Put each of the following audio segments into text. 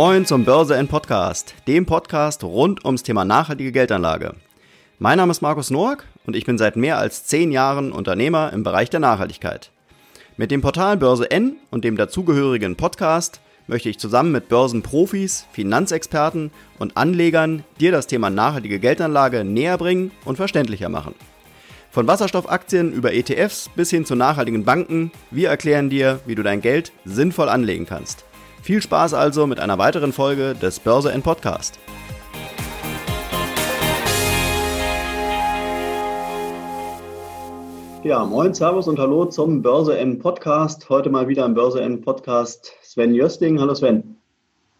Moin zum Börse N Podcast, dem Podcast rund ums Thema nachhaltige Geldanlage. Mein Name ist Markus Noack und ich bin seit mehr als zehn Jahren Unternehmer im Bereich der Nachhaltigkeit. Mit dem Portal Börse N und dem dazugehörigen Podcast möchte ich zusammen mit Börsenprofis, Finanzexperten und Anlegern dir das Thema nachhaltige Geldanlage näher bringen und verständlicher machen. Von Wasserstoffaktien über ETFs bis hin zu nachhaltigen Banken, wir erklären dir, wie du dein Geld sinnvoll anlegen kannst. Viel Spaß also mit einer weiteren Folge des Börse N Podcast. Ja, moin, Servus und Hallo zum Börse N Podcast. Heute mal wieder im Börse N Podcast Sven Jösting. Hallo Sven.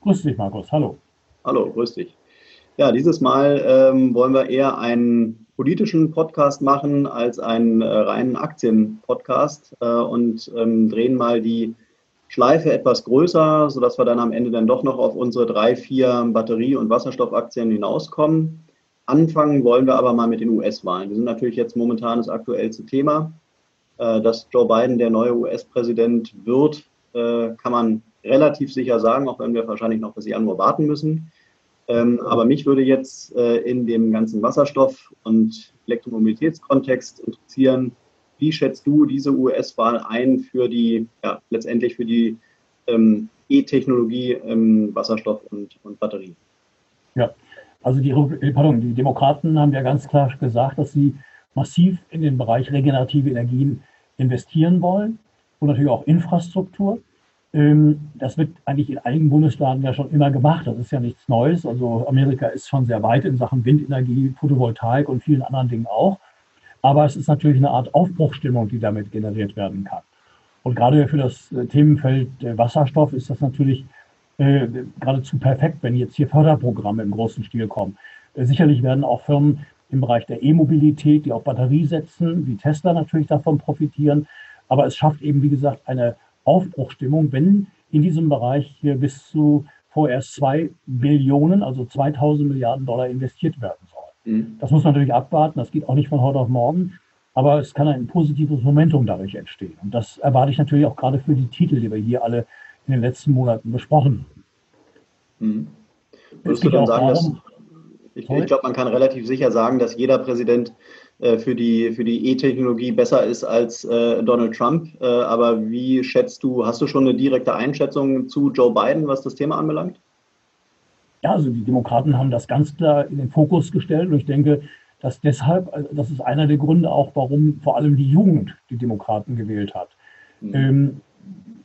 Grüß dich, Markus. Hallo. Hallo, grüß dich. Ja, dieses Mal ähm, wollen wir eher einen politischen Podcast machen als einen äh, reinen Aktien-Podcast äh, und ähm, drehen mal die Schleife etwas größer, sodass wir dann am Ende dann doch noch auf unsere drei, vier Batterie- und Wasserstoffaktien hinauskommen. Anfangen wollen wir aber mal mit den US-Wahlen. Die sind natürlich jetzt momentan das aktuellste Thema. Äh, dass Joe Biden der neue US-Präsident wird, äh, kann man relativ sicher sagen, auch wenn wir wahrscheinlich noch bis Januar warten müssen. Ähm, aber mich würde jetzt äh, in dem ganzen Wasserstoff- und Elektromobilitätskontext interessieren, wie schätzt du diese US-Wahl ein für die, ja, letztendlich für die ähm, E-Technologie im Wasserstoff und, und Batterie? Ja, also die, äh, pardon, die Demokraten haben ja ganz klar gesagt, dass sie massiv in den Bereich regenerative Energien investieren wollen und natürlich auch Infrastruktur. Ähm, das wird eigentlich in einigen Bundesstaaten ja schon immer gemacht. Das ist ja nichts Neues. Also Amerika ist schon sehr weit in Sachen Windenergie, Photovoltaik und vielen anderen Dingen auch. Aber es ist natürlich eine Art Aufbruchstimmung, die damit generiert werden kann. Und gerade für das äh, Themenfeld Wasserstoff ist das natürlich äh, geradezu perfekt, wenn jetzt hier Förderprogramme im großen Stil kommen. Äh, sicherlich werden auch Firmen im Bereich der E-Mobilität, die auf Batterie setzen, wie Tesla natürlich davon profitieren. Aber es schafft eben, wie gesagt, eine Aufbruchstimmung, wenn in diesem Bereich hier bis zu vorerst zwei Billionen, also 2000 Milliarden Dollar investiert werden soll. Mhm. Das muss man natürlich abwarten. Das geht auch nicht von heute auf morgen. Aber es kann ein positives Momentum dadurch entstehen. Und das erwarte ich natürlich auch gerade für die Titel, die wir hier alle in den letzten Monaten besprochen haben. Mhm. Würdest du dann sagen, darum, dass, ich, ich glaube, man kann relativ sicher sagen, dass jeder Präsident äh, für die für die E-Technologie besser ist als äh, Donald Trump. Äh, aber wie schätzt du, hast du schon eine direkte Einschätzung zu Joe Biden, was das Thema anbelangt? Ja, also die Demokraten haben das ganz klar in den Fokus gestellt und ich denke, dass deshalb, also das ist einer der Gründe auch, warum vor allem die Jugend die Demokraten gewählt hat. Mhm. Ähm,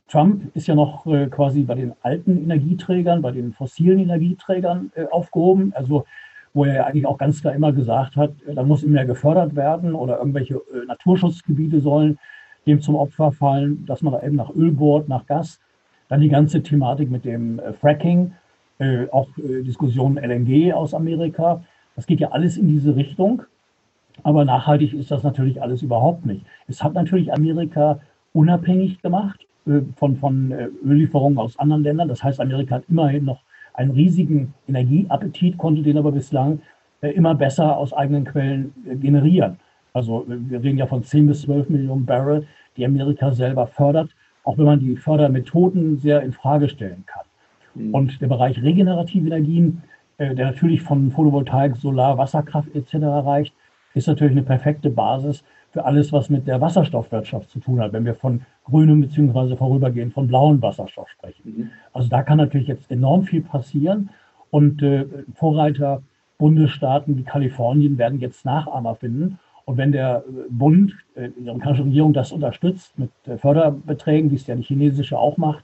Trump ist ja noch äh, quasi bei den alten Energieträgern, bei den fossilen Energieträgern äh, aufgehoben, also wo er ja eigentlich auch ganz klar immer gesagt hat, äh, da muss immer mehr gefördert werden oder irgendwelche äh, Naturschutzgebiete sollen dem zum Opfer fallen, dass man da eben nach Öl bohrt, nach Gas. Dann die ganze Thematik mit dem äh, Fracking, äh, auch äh, Diskussionen LNG aus Amerika. Das geht ja alles in diese Richtung. Aber nachhaltig ist das natürlich alles überhaupt nicht. Es hat natürlich Amerika unabhängig gemacht äh, von, von äh, Öllieferungen aus anderen Ländern. Das heißt, Amerika hat immerhin noch einen riesigen Energieappetit, konnte den aber bislang äh, immer besser aus eigenen Quellen äh, generieren. Also wir reden ja von 10 bis 12 Millionen Barrel, die Amerika selber fördert, auch wenn man die Fördermethoden sehr in Frage stellen kann. Mhm. Und der Bereich regenerative Energien, äh, der natürlich von Photovoltaik, Solar, Wasserkraft etc. reicht, ist natürlich eine perfekte Basis für alles, was mit der Wasserstoffwirtschaft zu tun hat, wenn wir von grünem bzw. vorübergehend von blauem Wasserstoff sprechen. Mhm. Also da kann natürlich jetzt enorm viel passieren und äh, Vorreiter Bundesstaaten wie Kalifornien werden jetzt Nachahmer finden. Und wenn der äh, Bund, äh, die amerikanische Regierung das unterstützt mit äh, Förderbeträgen, wie es ja die chinesische auch macht,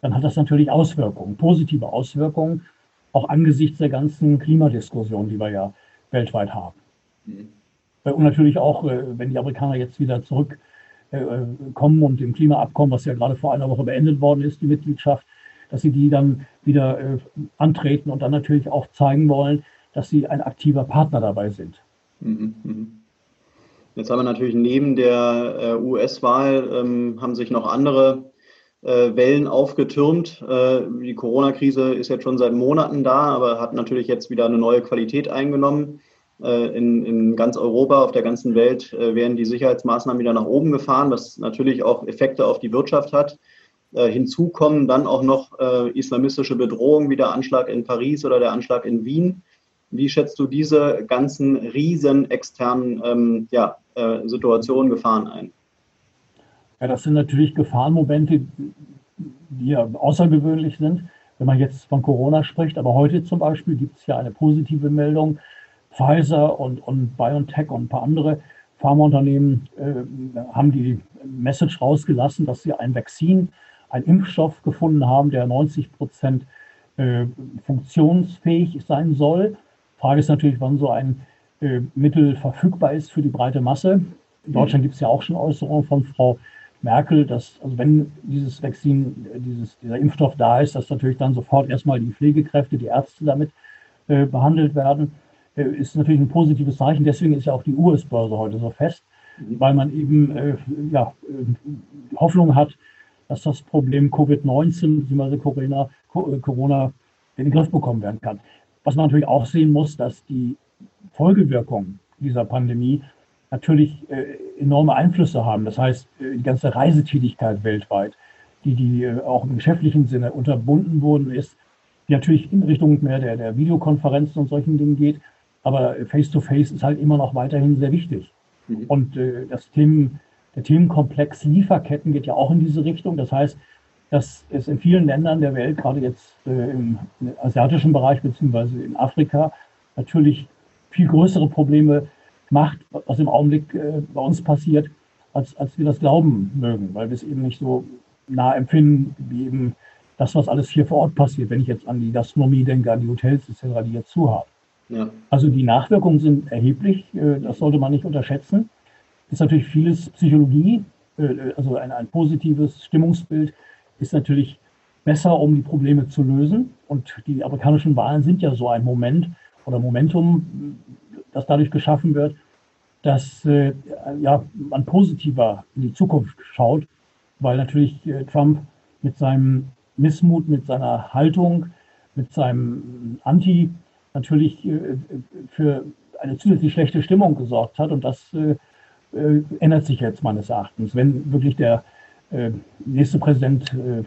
dann hat das natürlich Auswirkungen, positive Auswirkungen, auch angesichts der ganzen Klimadiskussion, die wir ja weltweit haben. Mhm. Und natürlich auch, äh, wenn die Amerikaner jetzt wieder zurückkommen und im Klimaabkommen, was ja gerade vor einer Woche beendet worden ist, die Mitgliedschaft, dass sie die dann wieder äh, antreten und dann natürlich auch zeigen wollen, dass sie ein aktiver Partner dabei sind. Mhm, mhm. Jetzt haben wir natürlich neben der äh, US-Wahl ähm, haben sich noch andere äh, Wellen aufgetürmt. Äh, die Corona-Krise ist jetzt schon seit Monaten da, aber hat natürlich jetzt wieder eine neue Qualität eingenommen. Äh, in, in ganz Europa, auf der ganzen Welt werden die Sicherheitsmaßnahmen wieder nach oben gefahren, was natürlich auch Effekte auf die Wirtschaft hat. Äh, hinzu kommen dann auch noch äh, islamistische Bedrohungen wie der Anschlag in Paris oder der Anschlag in Wien. Wie schätzt du diese ganzen riesen externen ähm, ja, äh, Situationen, Gefahren ein? Ja, das sind natürlich Gefahrenmomente, die ja außergewöhnlich sind, wenn man jetzt von Corona spricht. Aber heute zum Beispiel gibt es ja eine positive Meldung. Pfizer und, und BioNTech und ein paar andere Pharmaunternehmen äh, haben die Message rausgelassen, dass sie ein Vakzin einen Impfstoff gefunden haben, der 90 Prozent äh, funktionsfähig sein soll. Frage ist natürlich, wann so ein äh, Mittel verfügbar ist für die breite Masse. In Deutschland gibt es ja auch schon Äußerungen von Frau Merkel, dass, also wenn dieses Vakzin, äh, dieses, dieser Impfstoff da ist, dass natürlich dann sofort erstmal die Pflegekräfte, die Ärzte damit äh, behandelt werden, äh, ist natürlich ein positives Zeichen. Deswegen ist ja auch die US-Börse heute so fest, mhm. weil man eben äh, ja, Hoffnung hat, dass das Problem Covid-19 bzw. Corona, äh, Corona in den Griff bekommen werden kann. Was man natürlich auch sehen muss, dass die Folgewirkungen dieser Pandemie natürlich äh, enorme Einflüsse haben. Das heißt, äh, die ganze Reisetätigkeit weltweit, die, die äh, auch im geschäftlichen Sinne unterbunden worden ist, die natürlich in Richtung mehr der, der Videokonferenzen und solchen Dingen geht. Aber Face-to-Face -face ist halt immer noch weiterhin sehr wichtig. Mhm. Und äh, das Themen der Themenkomplex Lieferketten geht ja auch in diese Richtung. Das heißt, dass es in vielen Ländern der Welt, gerade jetzt äh, im, im, asiatischen Bereich beziehungsweise in Afrika, natürlich viel größere Probleme macht, was im Augenblick äh, bei uns passiert, als, als wir das glauben mögen, weil wir es eben nicht so nah empfinden, wie eben das, was alles hier vor Ort passiert, wenn ich jetzt an die Gastronomie denke, an die Hotels etc., die jetzt zu haben. Ja. Also die Nachwirkungen sind erheblich, äh, das sollte man nicht unterschätzen ist natürlich vieles Psychologie, äh, also ein, ein positives Stimmungsbild ist natürlich besser, um die Probleme zu lösen. Und die amerikanischen Wahlen sind ja so ein Moment oder Momentum, das dadurch geschaffen wird, dass äh, ja, man positiver in die Zukunft schaut, weil natürlich äh, Trump mit seinem Missmut, mit seiner Haltung, mit seinem Anti natürlich äh, für eine zusätzlich schlechte Stimmung gesorgt hat. Und das äh, äh, ändert sich jetzt meines Erachtens. Wenn wirklich der äh, nächste Präsident äh,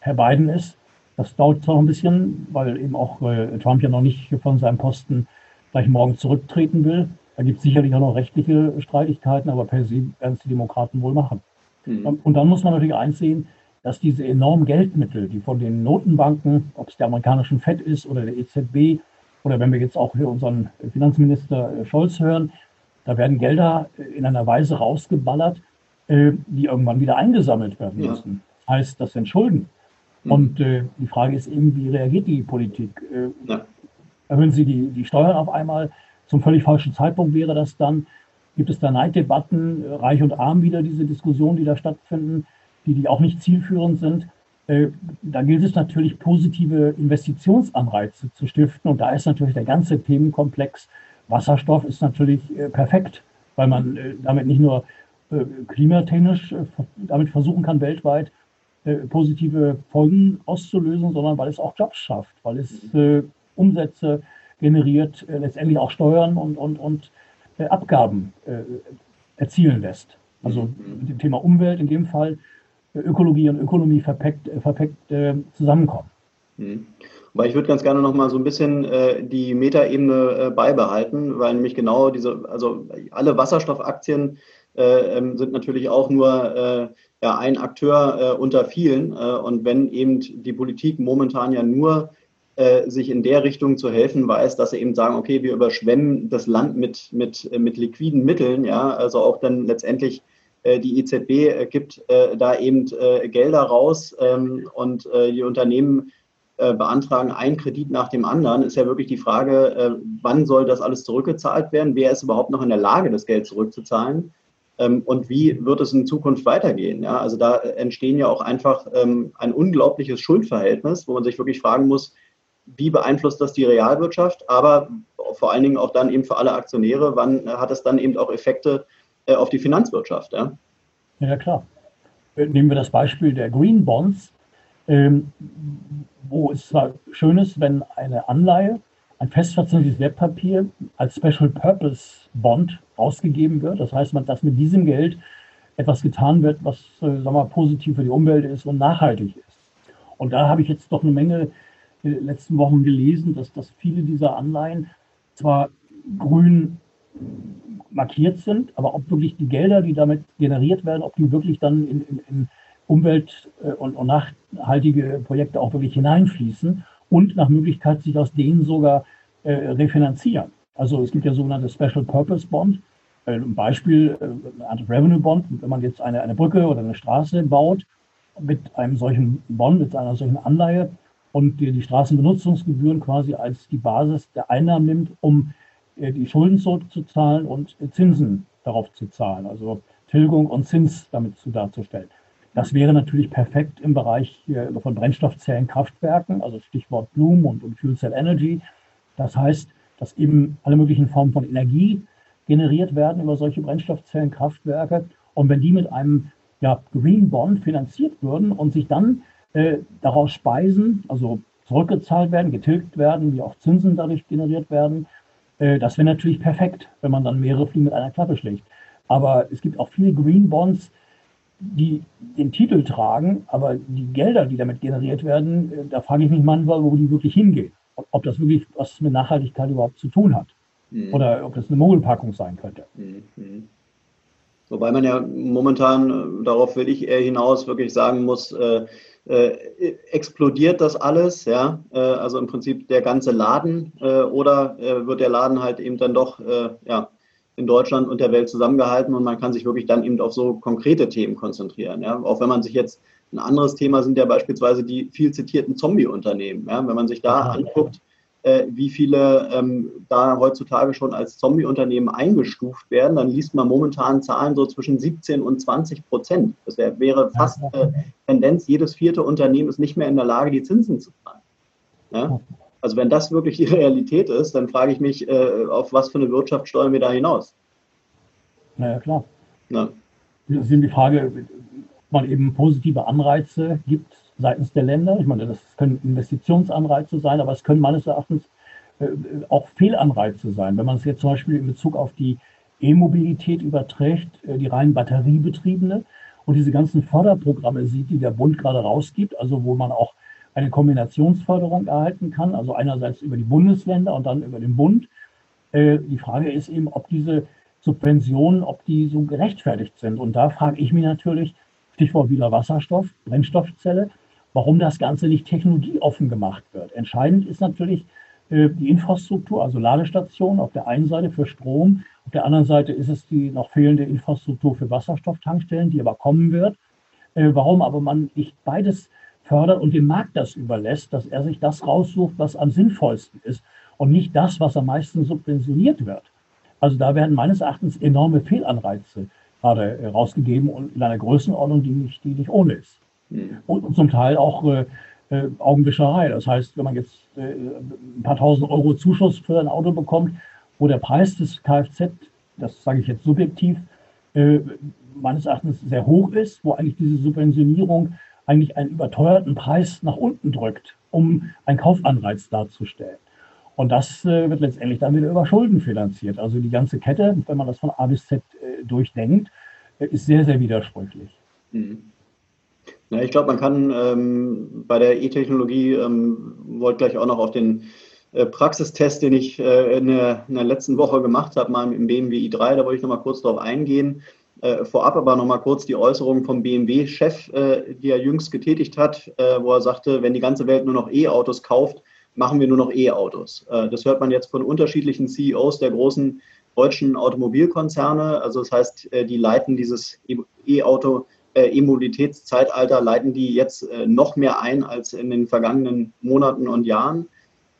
Herr Biden ist, das dauert zwar ein bisschen, weil eben auch äh, Trump ja noch nicht von seinem Posten gleich morgen zurücktreten will. Da gibt es sicherlich auch noch rechtliche Streitigkeiten, aber per se werden es die Demokraten wohl machen. Mhm. Und dann muss man natürlich einsehen, dass diese enormen Geldmittel, die von den Notenbanken, ob es der amerikanischen FED ist oder der EZB, oder wenn wir jetzt auch hier unseren Finanzminister äh, Scholz hören, da werden Gelder in einer Weise rausgeballert, äh, die irgendwann wieder eingesammelt werden müssen. Ja. Heißt, das sind Schulden. Mhm. Und äh, die Frage ist eben, wie reagiert die Politik? Äh, ja. Erhöhen Sie die, die Steuern auf einmal? Zum völlig falschen Zeitpunkt wäre das dann. Gibt es da Neiddebatten, Reich und Arm wieder, diese Diskussionen, die da stattfinden, die, die auch nicht zielführend sind? Da gilt es natürlich, positive Investitionsanreize zu stiften. Und da ist natürlich der ganze Themenkomplex Wasserstoff ist natürlich äh, perfekt, weil man äh, damit nicht nur äh, klimatechnisch damit versuchen kann, weltweit positive Folgen auszulösen, sondern weil es auch Jobs schafft, weil es Umsätze generiert, letztendlich auch Steuern und, und, und Abgaben erzielen lässt. Also mhm. mit dem Thema Umwelt in dem Fall Ökologie und Ökonomie verpackt, verpackt zusammenkommen. Mhm. Aber ich würde ganz gerne noch mal so ein bisschen äh, die Metaebene äh, beibehalten, weil nämlich genau diese, also alle Wasserstoffaktien äh, ähm, sind natürlich auch nur äh, ja, ein Akteur äh, unter vielen. Äh, und wenn eben die Politik momentan ja nur sich in der Richtung zu helfen weiß, dass sie eben sagen, okay, wir überschwemmen das Land mit, mit, mit liquiden Mitteln, ja, also auch dann letztendlich die EZB gibt da eben Gelder raus ähm, und die Unternehmen äh, beantragen einen Kredit nach dem anderen, ist ja wirklich die Frage, äh, wann soll das alles zurückgezahlt werden? Wer ist überhaupt noch in der Lage, das Geld zurückzuzahlen? Ähm, und wie wird es in Zukunft weitergehen? Ja, also da entstehen ja auch einfach ähm, ein unglaubliches Schuldverhältnis, wo man sich wirklich fragen muss, wie beeinflusst das die Realwirtschaft, aber vor allen Dingen auch dann eben für alle Aktionäre, wann hat es dann eben auch Effekte äh, auf die Finanzwirtschaft? Ja? ja, klar. Nehmen wir das Beispiel der Green Bonds. Ähm, wo es zwar schön ist, wenn eine Anleihe, ein festverzinsliches Wertpapier als Special Purpose Bond ausgegeben wird. Das heißt, dass mit diesem Geld etwas getan wird, was äh, sagen wir, positiv für die Umwelt ist und nachhaltig ist. Und da habe ich jetzt doch eine Menge den letzten Wochen gelesen, dass, dass viele dieser Anleihen zwar grün markiert sind, aber ob wirklich die Gelder, die damit generiert werden, ob die wirklich dann in, in, in Umwelt- äh, und, und, nachhaltige Projekte auch wirklich hineinfließen und nach Möglichkeit sich aus denen sogar äh, refinanzieren. Also es gibt ja sogenannte Special Purpose Bond. Äh, ein Beispiel, äh, Anti-Revenue Bond, wenn man jetzt eine, eine Brücke oder eine Straße baut mit einem solchen Bond, mit einer solchen Anleihe und die, die Straßenbenutzungsgebühren quasi als die Basis der Einnahmen nimmt, um äh, die Schulden zurückzuzahlen und Zinsen darauf zu zahlen, also Tilgung und Zins damit zu darzustellen. Das wäre natürlich perfekt im Bereich von Brennstoffzellenkraftwerken, also Stichwort Bloom und, und Fuel Cell Energy. Das heißt, dass eben alle möglichen Formen von Energie generiert werden über solche Brennstoffzellenkraftwerke. Und wenn die mit einem ja, Green Bond finanziert würden und sich dann äh, daraus speisen, also zurückgezahlt werden, getilgt werden, wie auch Zinsen dadurch generiert werden, äh, das wäre natürlich perfekt, wenn man dann mehrere Fliegen mit einer Klappe schlägt. Aber es gibt auch viele Green Bonds, die den Titel tragen, aber die Gelder, die damit generiert werden, äh, da frage ich mich manchmal, wo die wirklich hingehen. Ob das wirklich was mit Nachhaltigkeit überhaupt zu tun hat. Mhm. Oder ob das eine Mogelpackung sein könnte. Mhm. Wobei man ja momentan, äh, darauf will ich eher hinaus, wirklich sagen muss, äh, äh, explodiert das alles, ja, äh, also im Prinzip der ganze Laden äh, oder äh, wird der Laden halt eben dann doch, ja, in Deutschland und der Welt zusammengehalten und man kann sich wirklich dann eben auf so konkrete Themen konzentrieren. Ja? Auch wenn man sich jetzt ein anderes Thema sind ja beispielsweise die viel zitierten Zombie-Unternehmen. Ja? Wenn man sich da anguckt, äh, wie viele ähm, da heutzutage schon als Zombie-Unternehmen eingestuft werden, dann liest man momentan Zahlen so zwischen 17 und 20 Prozent. Das wär, wäre fast äh, Tendenz, jedes vierte Unternehmen ist nicht mehr in der Lage, die Zinsen zu zahlen. Ja? Also wenn das wirklich die Realität ist, dann frage ich mich, äh, auf was für eine Wirtschaft steuern wir da hinaus? Naja, klar. Ja. Das ist eben die Frage, ob man eben positive Anreize gibt seitens der Länder. Ich meine, das können Investitionsanreize sein, aber es können meines Erachtens äh, auch Fehlanreize sein. Wenn man es jetzt zum Beispiel in Bezug auf die E-Mobilität überträgt, äh, die rein batteriebetriebene und diese ganzen Förderprogramme sieht, die der Bund gerade rausgibt, also wo man auch eine Kombinationsförderung erhalten kann, also einerseits über die Bundesländer und dann über den Bund. Äh, die Frage ist eben, ob diese Subventionen, ob die so gerechtfertigt sind. Und da frage ich mich natürlich, Stichwort wieder Wasserstoff, Brennstoffzelle, warum das Ganze nicht technologieoffen gemacht wird. Entscheidend ist natürlich äh, die Infrastruktur, also Ladestationen auf der einen Seite für Strom, auf der anderen Seite ist es die noch fehlende Infrastruktur für Wasserstofftankstellen, die aber kommen wird. Äh, warum aber man nicht beides fördert und dem Markt das überlässt, dass er sich das raussucht, was am sinnvollsten ist und nicht das, was am meisten subventioniert wird. Also da werden meines Erachtens enorme Fehlanreize gerade äh, rausgegeben und in einer Größenordnung, die nicht, die nicht ohne ist. Mhm. Und zum Teil auch äh, äh, Augenwischerei. Das heißt, wenn man jetzt äh, ein paar tausend Euro Zuschuss für ein Auto bekommt, wo der Preis des Kfz, das sage ich jetzt subjektiv, äh, meines Erachtens sehr hoch ist, wo eigentlich diese Subventionierung eigentlich einen überteuerten Preis nach unten drückt, um einen Kaufanreiz darzustellen. Und das äh, wird letztendlich dann wieder über Schulden finanziert. Also die ganze Kette, wenn man das von A bis Z äh, durchdenkt, äh, ist sehr, sehr widersprüchlich. Mhm. Ja, ich glaube, man kann ähm, bei der E-Technologie, ähm, wollte gleich auch noch auf den äh, Praxistest, den ich äh, in, der, in, der, letzten Woche gemacht habe, mal im BMW i3, da wollte ich noch mal kurz darauf eingehen. Äh, vorab aber noch mal kurz die Äußerung vom BMW-Chef, die er jüngst getätigt hat, wo er sagte, wenn die ganze Welt nur noch E-Autos kauft, machen wir nur noch E-Autos. Das hört man jetzt von unterschiedlichen CEOs der großen deutschen Automobilkonzerne. Also das heißt, die leiten dieses E-Auto, E-Mobilitätszeitalter, leiten die jetzt noch mehr ein als in den vergangenen Monaten und Jahren.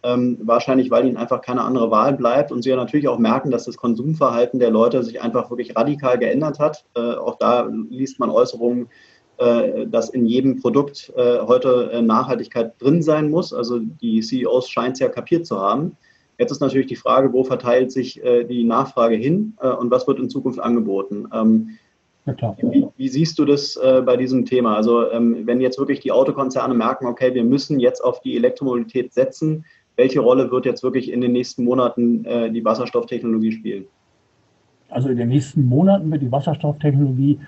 Ähm, wahrscheinlich, weil ihnen einfach keine andere Wahl bleibt und sie ja natürlich auch merken, dass das Konsumverhalten der Leute sich einfach wirklich radikal geändert hat. Äh, auch da liest man Äußerungen, äh, dass in jedem Produkt äh, heute äh, Nachhaltigkeit drin sein muss. Also die CEOs scheinen es ja kapiert zu haben. Jetzt ist natürlich die Frage, wo verteilt sich äh, die Nachfrage hin äh, und was wird in Zukunft angeboten? Ähm, ja, wie, wie, siehst du das äh, bei diesem Thema? Also ähm, wenn jetzt wirklich die Autokonzerne merken, okay, wir müssen jetzt auf die Elektromobilität setzen, welche Rolle wird jetzt wirklich in den nächsten Monaten äh, die Wasserstofftechnologie spielen? Also in den nächsten Monaten wird die Wasserstofftechnologie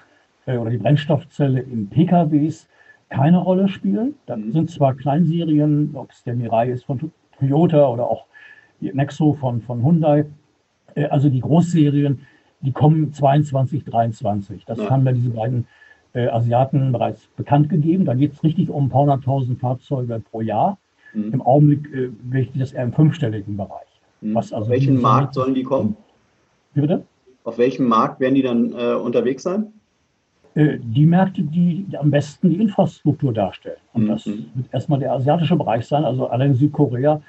äh, oder die Brennstoffzelle in PKWs keine Rolle spielen. Da mhm. sind zwar Kleinserien, ob es der Mirai ist von Toyota oder auch die Nexo von, von Hyundai, äh, also die Großserien, die kommen 22, 23. Das ja. haben ja diese beiden äh, Asiaten bereits bekannt gegeben. Da geht es richtig um ein paar hunderttausend Fahrzeuge pro Jahr. Mhm. Im Augenblick äh, bewegt das eher im fünfstelligen Bereich. Mhm. Was also Auf welchen Markt sollen die kommen? Wie bitte? Auf welchem Markt werden die dann äh, unterwegs sein? Äh, die Märkte, die am besten die Infrastruktur darstellen. Und mhm. das wird erstmal der asiatische Bereich sein. Also allein Südkorea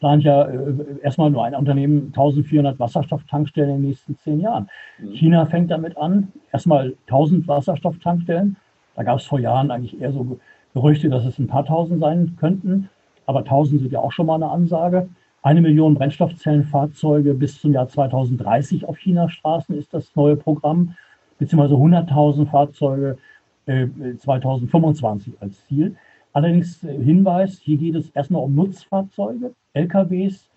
plant ja äh, erstmal nur ein Unternehmen 1400 Wasserstofftankstellen in den nächsten zehn Jahren. Mhm. China fängt damit an, erstmal 1000 Wasserstofftankstellen. Da gab es vor Jahren eigentlich eher so Gerüchte, dass es ein paar tausend sein könnten. Aber 1000 sind ja auch schon mal eine Ansage. Eine Million Brennstoffzellenfahrzeuge bis zum Jahr 2030 auf China-Straßen ist das neue Programm, beziehungsweise 100.000 Fahrzeuge äh, 2025 als Ziel. Allerdings äh, Hinweis, hier geht es erstmal um Nutzfahrzeuge, LKWs,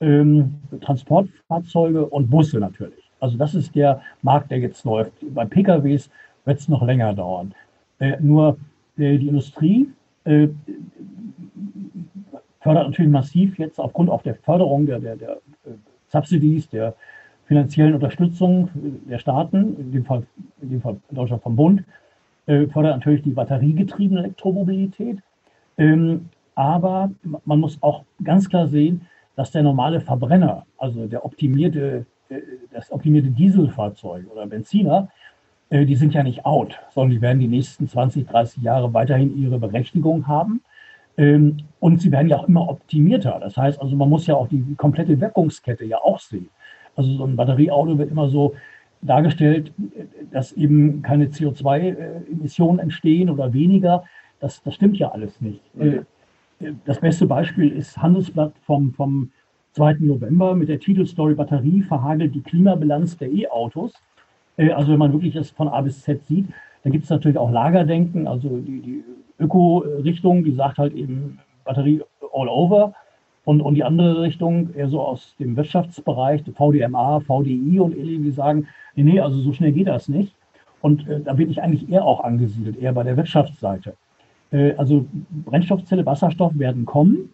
ähm, Transportfahrzeuge und Busse natürlich. Also das ist der Markt, der jetzt läuft. Bei PKWs wird es noch länger dauern. Äh, nur äh, die Industrie äh, fördert natürlich massiv jetzt aufgrund auch der Förderung der, der, der äh, Subsidies, der finanziellen Unterstützung der Staaten, in dem Fall, in dem Fall Deutschland vom Bund, äh, fördert natürlich die batteriegetriebene Elektromobilität. Ähm, aber man muss auch ganz klar sehen, dass der normale Verbrenner, also der optimierte, äh, das optimierte Dieselfahrzeug oder Benziner, äh, die sind ja nicht out, sondern die werden die nächsten 20, 30 Jahre weiterhin ihre Berechtigung haben. Ähm, und sie werden ja auch immer optimierter. Das heißt also, man muss ja auch die komplette Wirkungskette ja auch sehen. Also so ein Batterieauto wird immer so dargestellt, dass eben keine CO2-Emissionen entstehen oder weniger. Das, das stimmt ja alles nicht. Mhm. Das beste Beispiel ist Handelsblatt vom, vom 2. November mit der Titelstory Batterie verhagelt die Klimabilanz der E-Autos. Äh, also wenn man wirklich das von A bis Z sieht, dann gibt es natürlich auch Lagerdenken, also die, die Öko-Richtung, die sagt halt eben Batterie all over. Und, und die andere Richtung, eher so aus dem Wirtschaftsbereich, VDMA, VDI und ähnliche, die sagen, nee, nee, also so schnell geht das nicht. Und äh, da bin ich eigentlich eher auch angesiedelt, eher bei der Wirtschaftsseite. Äh, also Brennstoffzelle, Wasserstoff werden kommen,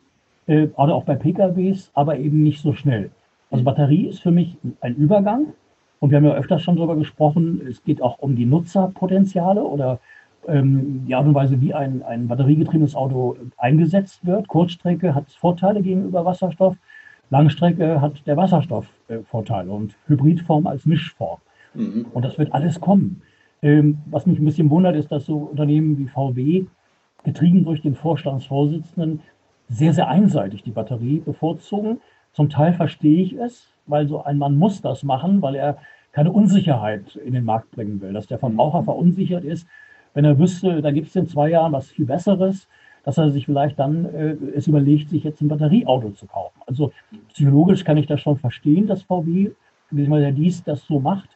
äh, gerade auch bei PKWs, aber eben nicht so schnell. Also Batterie ist für mich ein Übergang. Und wir haben ja öfters schon darüber gesprochen, es geht auch um die Nutzerpotenziale oder ähm, die Art und Weise, wie ein, ein batteriegetriebenes Auto eingesetzt wird. Kurzstrecke hat Vorteile gegenüber Wasserstoff, Langstrecke hat der Wasserstoff äh, Vorteile und Hybridform als Mischform. Mhm. Und das wird alles kommen. Ähm, was mich ein bisschen wundert, ist, dass so Unternehmen wie VW, getrieben durch den Vorstandsvorsitzenden, sehr, sehr einseitig die Batterie bevorzugen. Zum Teil verstehe ich es, weil so ein Mann muss das machen, weil er keine Unsicherheit in den Markt bringen will, dass der Verbraucher verunsichert ist, wenn er wüsste, da gibt es in zwei Jahren was viel Besseres, dass er sich vielleicht dann äh, es überlegt, sich jetzt ein Batterieauto zu kaufen. Also psychologisch kann ich das schon verstehen, dass VW, beziehungsweise der dies das so macht,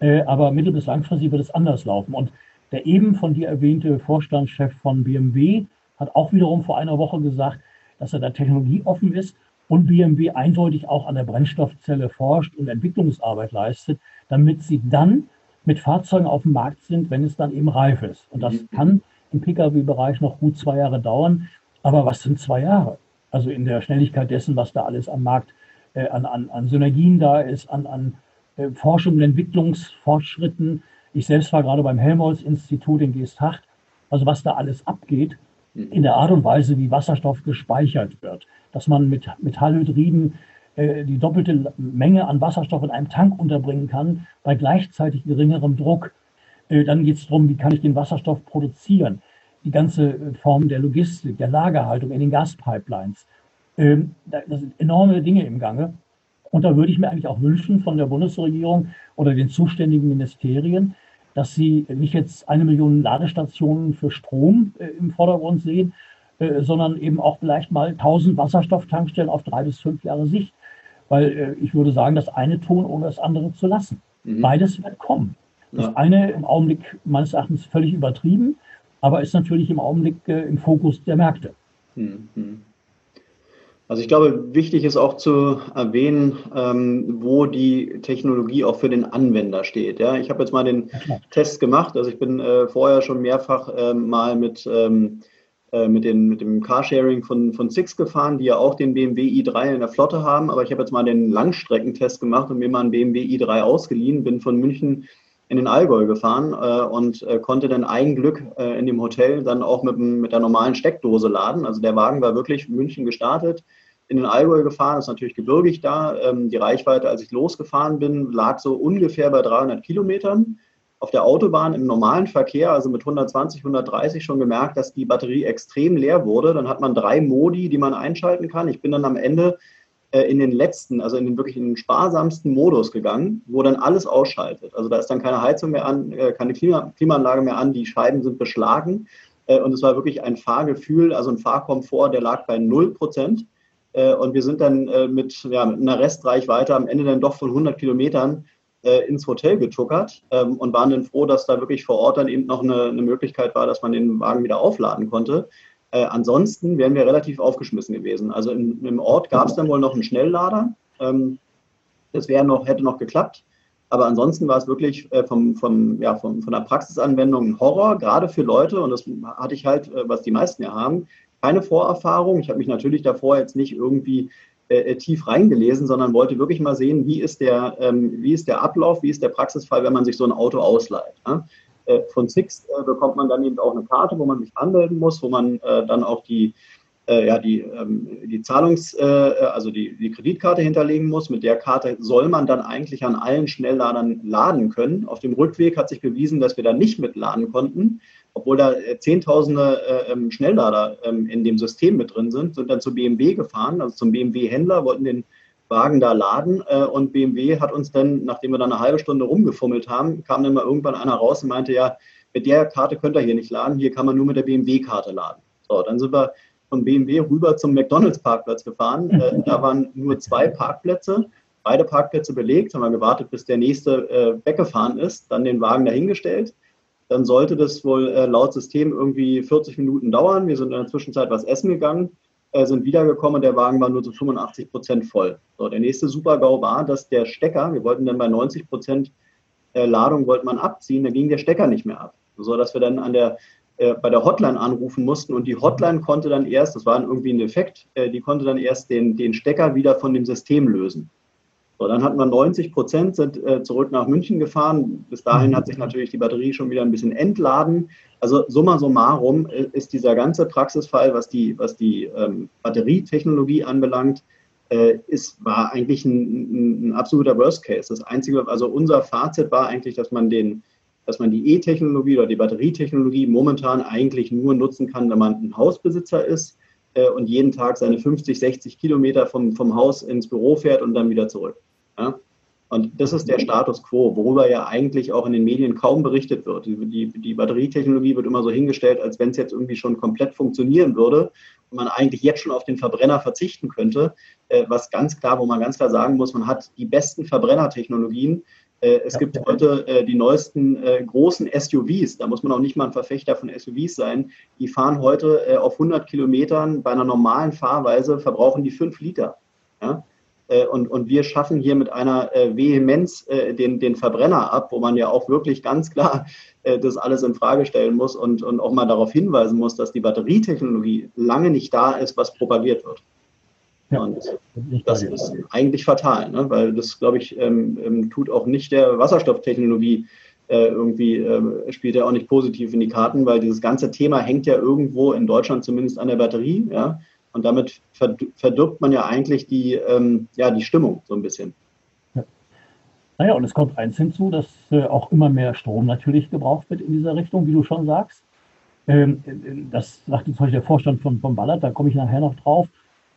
äh, aber mittel- bis langfristig wird es anders laufen. Und der eben von dir erwähnte Vorstandschef von BMW hat auch wiederum vor einer Woche gesagt, dass er da technologieoffen ist und BMW eindeutig auch an der Brennstoffzelle forscht und Entwicklungsarbeit leistet, damit sie dann mit Fahrzeugen auf dem Markt sind, wenn es dann eben reif ist. Und das mhm. kann im Pkw-Bereich noch gut zwei Jahre dauern. Aber was sind zwei Jahre? Also in der Schnelligkeit dessen, was da alles am Markt äh, an, an, an Synergien da ist, an, an äh, Forschung und Entwicklungsfortschritten. Ich selbst war gerade beim Helmholtz-Institut in Geesthacht. Also was da alles abgeht, in der Art und Weise, wie Wasserstoff gespeichert wird. Dass man mit Metallhydriden äh, die doppelte Menge an Wasserstoff in einem Tank unterbringen kann, bei gleichzeitig geringerem Druck. Äh, dann geht es darum, wie kann ich den Wasserstoff produzieren. Die ganze äh, Form der Logistik, der Lagerhaltung in den Gaspipelines. Ähm, das sind enorme Dinge im Gange. Und da würde ich mir eigentlich auch wünschen von der Bundesregierung oder den zuständigen Ministerien, dass sie nicht jetzt eine Million Ladestationen für Strom im Vordergrund sehen, sondern eben auch vielleicht mal 1000 Wasserstofftankstellen auf drei bis fünf Jahre Sicht weil äh, ich würde sagen, das eine tun, ohne das andere zu lassen. Mhm. Beides wird kommen. Das ja. eine im Augenblick meines Erachtens völlig übertrieben, aber ist natürlich im Augenblick äh, im Fokus der Märkte. Mhm. Also ich glaube, wichtig ist auch zu erwähnen, ähm, wo die Technologie auch für den Anwender steht. Ja, ich habe jetzt mal den Test gemacht. Also ich bin äh, vorher schon mehrfach äh, mal mit, ähm, äh, mit, den, mit dem Carsharing von, von Six gefahren, die ja auch den BMW i3 in der Flotte haben. Aber ich habe jetzt mal den Langstreckentest gemacht und mir mal einen BMW i3 ausgeliehen, bin von München in den Allgäu gefahren äh, und äh, konnte dann ein Glück äh, in dem Hotel dann auch mit, mit der normalen Steckdose laden. Also der Wagen war wirklich München gestartet, in den Allgäu gefahren, ist natürlich gebirgig da. Ähm, die Reichweite, als ich losgefahren bin, lag so ungefähr bei 300 Kilometern. Auf der Autobahn im normalen Verkehr, also mit 120, 130, schon gemerkt, dass die Batterie extrem leer wurde. Dann hat man drei Modi, die man einschalten kann. Ich bin dann am Ende in den letzten, also in den wirklich in den sparsamsten Modus gegangen, wo dann alles ausschaltet. Also da ist dann keine Heizung mehr an, äh, keine Klima Klimaanlage mehr an, die Scheiben sind beschlagen. Äh, und es war wirklich ein Fahrgefühl, also ein Fahrkomfort, der lag bei 0 Prozent. Und wir sind dann mit, ja, mit einer Restreichweite am Ende dann doch von 100 Kilometern ins Hotel getuckert ähm, und waren dann froh, dass da wirklich vor Ort dann eben noch eine, eine Möglichkeit war, dass man den Wagen wieder aufladen konnte. Äh, ansonsten wären wir relativ aufgeschmissen gewesen. Also in, im Ort gab es dann wohl noch einen Schnelllader. Ähm, das wäre noch, hätte noch geklappt. Aber ansonsten war es wirklich äh, vom, vom, ja, vom, von der Praxisanwendung ein Horror, gerade für Leute, und das hatte ich halt, äh, was die meisten ja haben, keine Vorerfahrung. Ich habe mich natürlich davor jetzt nicht irgendwie äh, äh, tief reingelesen, sondern wollte wirklich mal sehen, wie ist, der, ähm, wie ist der Ablauf, wie ist der Praxisfall, wenn man sich so ein Auto ausleiht. Ja? Äh, von Six äh, bekommt man dann eben auch eine Karte, wo man sich anmelden muss, wo man äh, dann auch die, ja, die, ähm, die Zahlungs-, also die, die Kreditkarte hinterlegen muss. Mit der Karte soll man dann eigentlich an allen Schnellladern laden können. Auf dem Rückweg hat sich bewiesen, dass wir da nicht mitladen konnten, obwohl da Zehntausende ähm, Schnelllader ähm, in dem System mit drin sind, sind dann zu BMW gefahren, also zum BMW-Händler, wollten den Wagen da laden äh, und BMW hat uns dann, nachdem wir dann eine halbe Stunde rumgefummelt haben, kam dann mal irgendwann einer raus und meinte, ja, mit der Karte könnt ihr hier nicht laden, hier kann man nur mit der BMW-Karte laden. So, dann sind wir von BMW rüber zum McDonalds-Parkplatz gefahren. Äh, da waren nur zwei Parkplätze, beide Parkplätze belegt, haben wir gewartet, bis der nächste äh, weggefahren ist, dann den Wagen dahingestellt. Dann sollte das wohl äh, laut System irgendwie 40 Minuten dauern. Wir sind in der Zwischenzeit was essen gegangen äh, sind wiedergekommen und der Wagen war nur zu 85 Prozent voll. So, der nächste Super-GAU war, dass der Stecker, wir wollten dann bei 90 Prozent äh, Ladung wollte man abziehen, da ging der Stecker nicht mehr ab. So dass wir dann an der, äh, bei der Hotline anrufen mussten und die Hotline konnte dann erst, das war irgendwie ein Defekt, äh, die konnte dann erst den, den Stecker wieder von dem System lösen. So, dann hatten wir 90 Prozent, sind äh, zurück nach München gefahren. Bis dahin hat sich natürlich die Batterie schon wieder ein bisschen entladen. Also summa summarum äh, ist dieser ganze Praxisfall, was die, was die ähm, Batterietechnologie anbelangt, äh, ist, war eigentlich ein, ein, ein, absoluter Worst Case. Das Einzige, also unser Fazit war eigentlich, dass man den, dass man die E-Technologie oder die Batterietechnologie momentan eigentlich nur nutzen kann, wenn man ein Hausbesitzer ist äh, und jeden Tag seine 50, 60 Kilometer vom, vom Haus ins Büro fährt und dann wieder zurück. Ja? Und das ist der Status quo, worüber ja eigentlich auch in den Medien kaum berichtet wird. Die, die, die Batterietechnologie wird immer so hingestellt, als wenn es jetzt irgendwie schon komplett funktionieren würde und man eigentlich jetzt schon auf den Verbrenner verzichten könnte. Äh, was ganz klar, wo man ganz klar sagen muss, man hat die besten Verbrennertechnologien äh, es gibt heute äh, die neuesten äh, großen SUVs, da muss man auch nicht mal ein Verfechter von SUVs sein, die fahren heute auf 100 Kilometern bei einer normalen Fahrweise, verbrauchen die 5 Liter. Ja? Und, und wir schaffen hier mit einer Vehemenz den, den Verbrenner ab, wo man ja auch wirklich ganz klar das alles in Frage stellen muss und, und auch mal darauf hinweisen muss, dass die Batterietechnologie lange nicht da ist, was propagiert wird. Ja, und das ist eigentlich fatal, ne? weil das, glaube ich, ähm, ähm, tut auch nicht der Wasserstofftechnologie äh, irgendwie, äh, spielt ja auch nicht positiv in die Karten, weil dieses ganze Thema hängt ja irgendwo in Deutschland zumindest an der Batterie, ja, und damit verdirbt man ja eigentlich die, ähm, ja, die Stimmung so ein bisschen. Ja. Naja, und es kommt eins hinzu, dass äh, auch immer mehr Strom natürlich gebraucht wird in dieser Richtung, wie du schon sagst. Ähm, das sagt jetzt heute der Vorstand von, von Ballard, da komme ich nachher noch drauf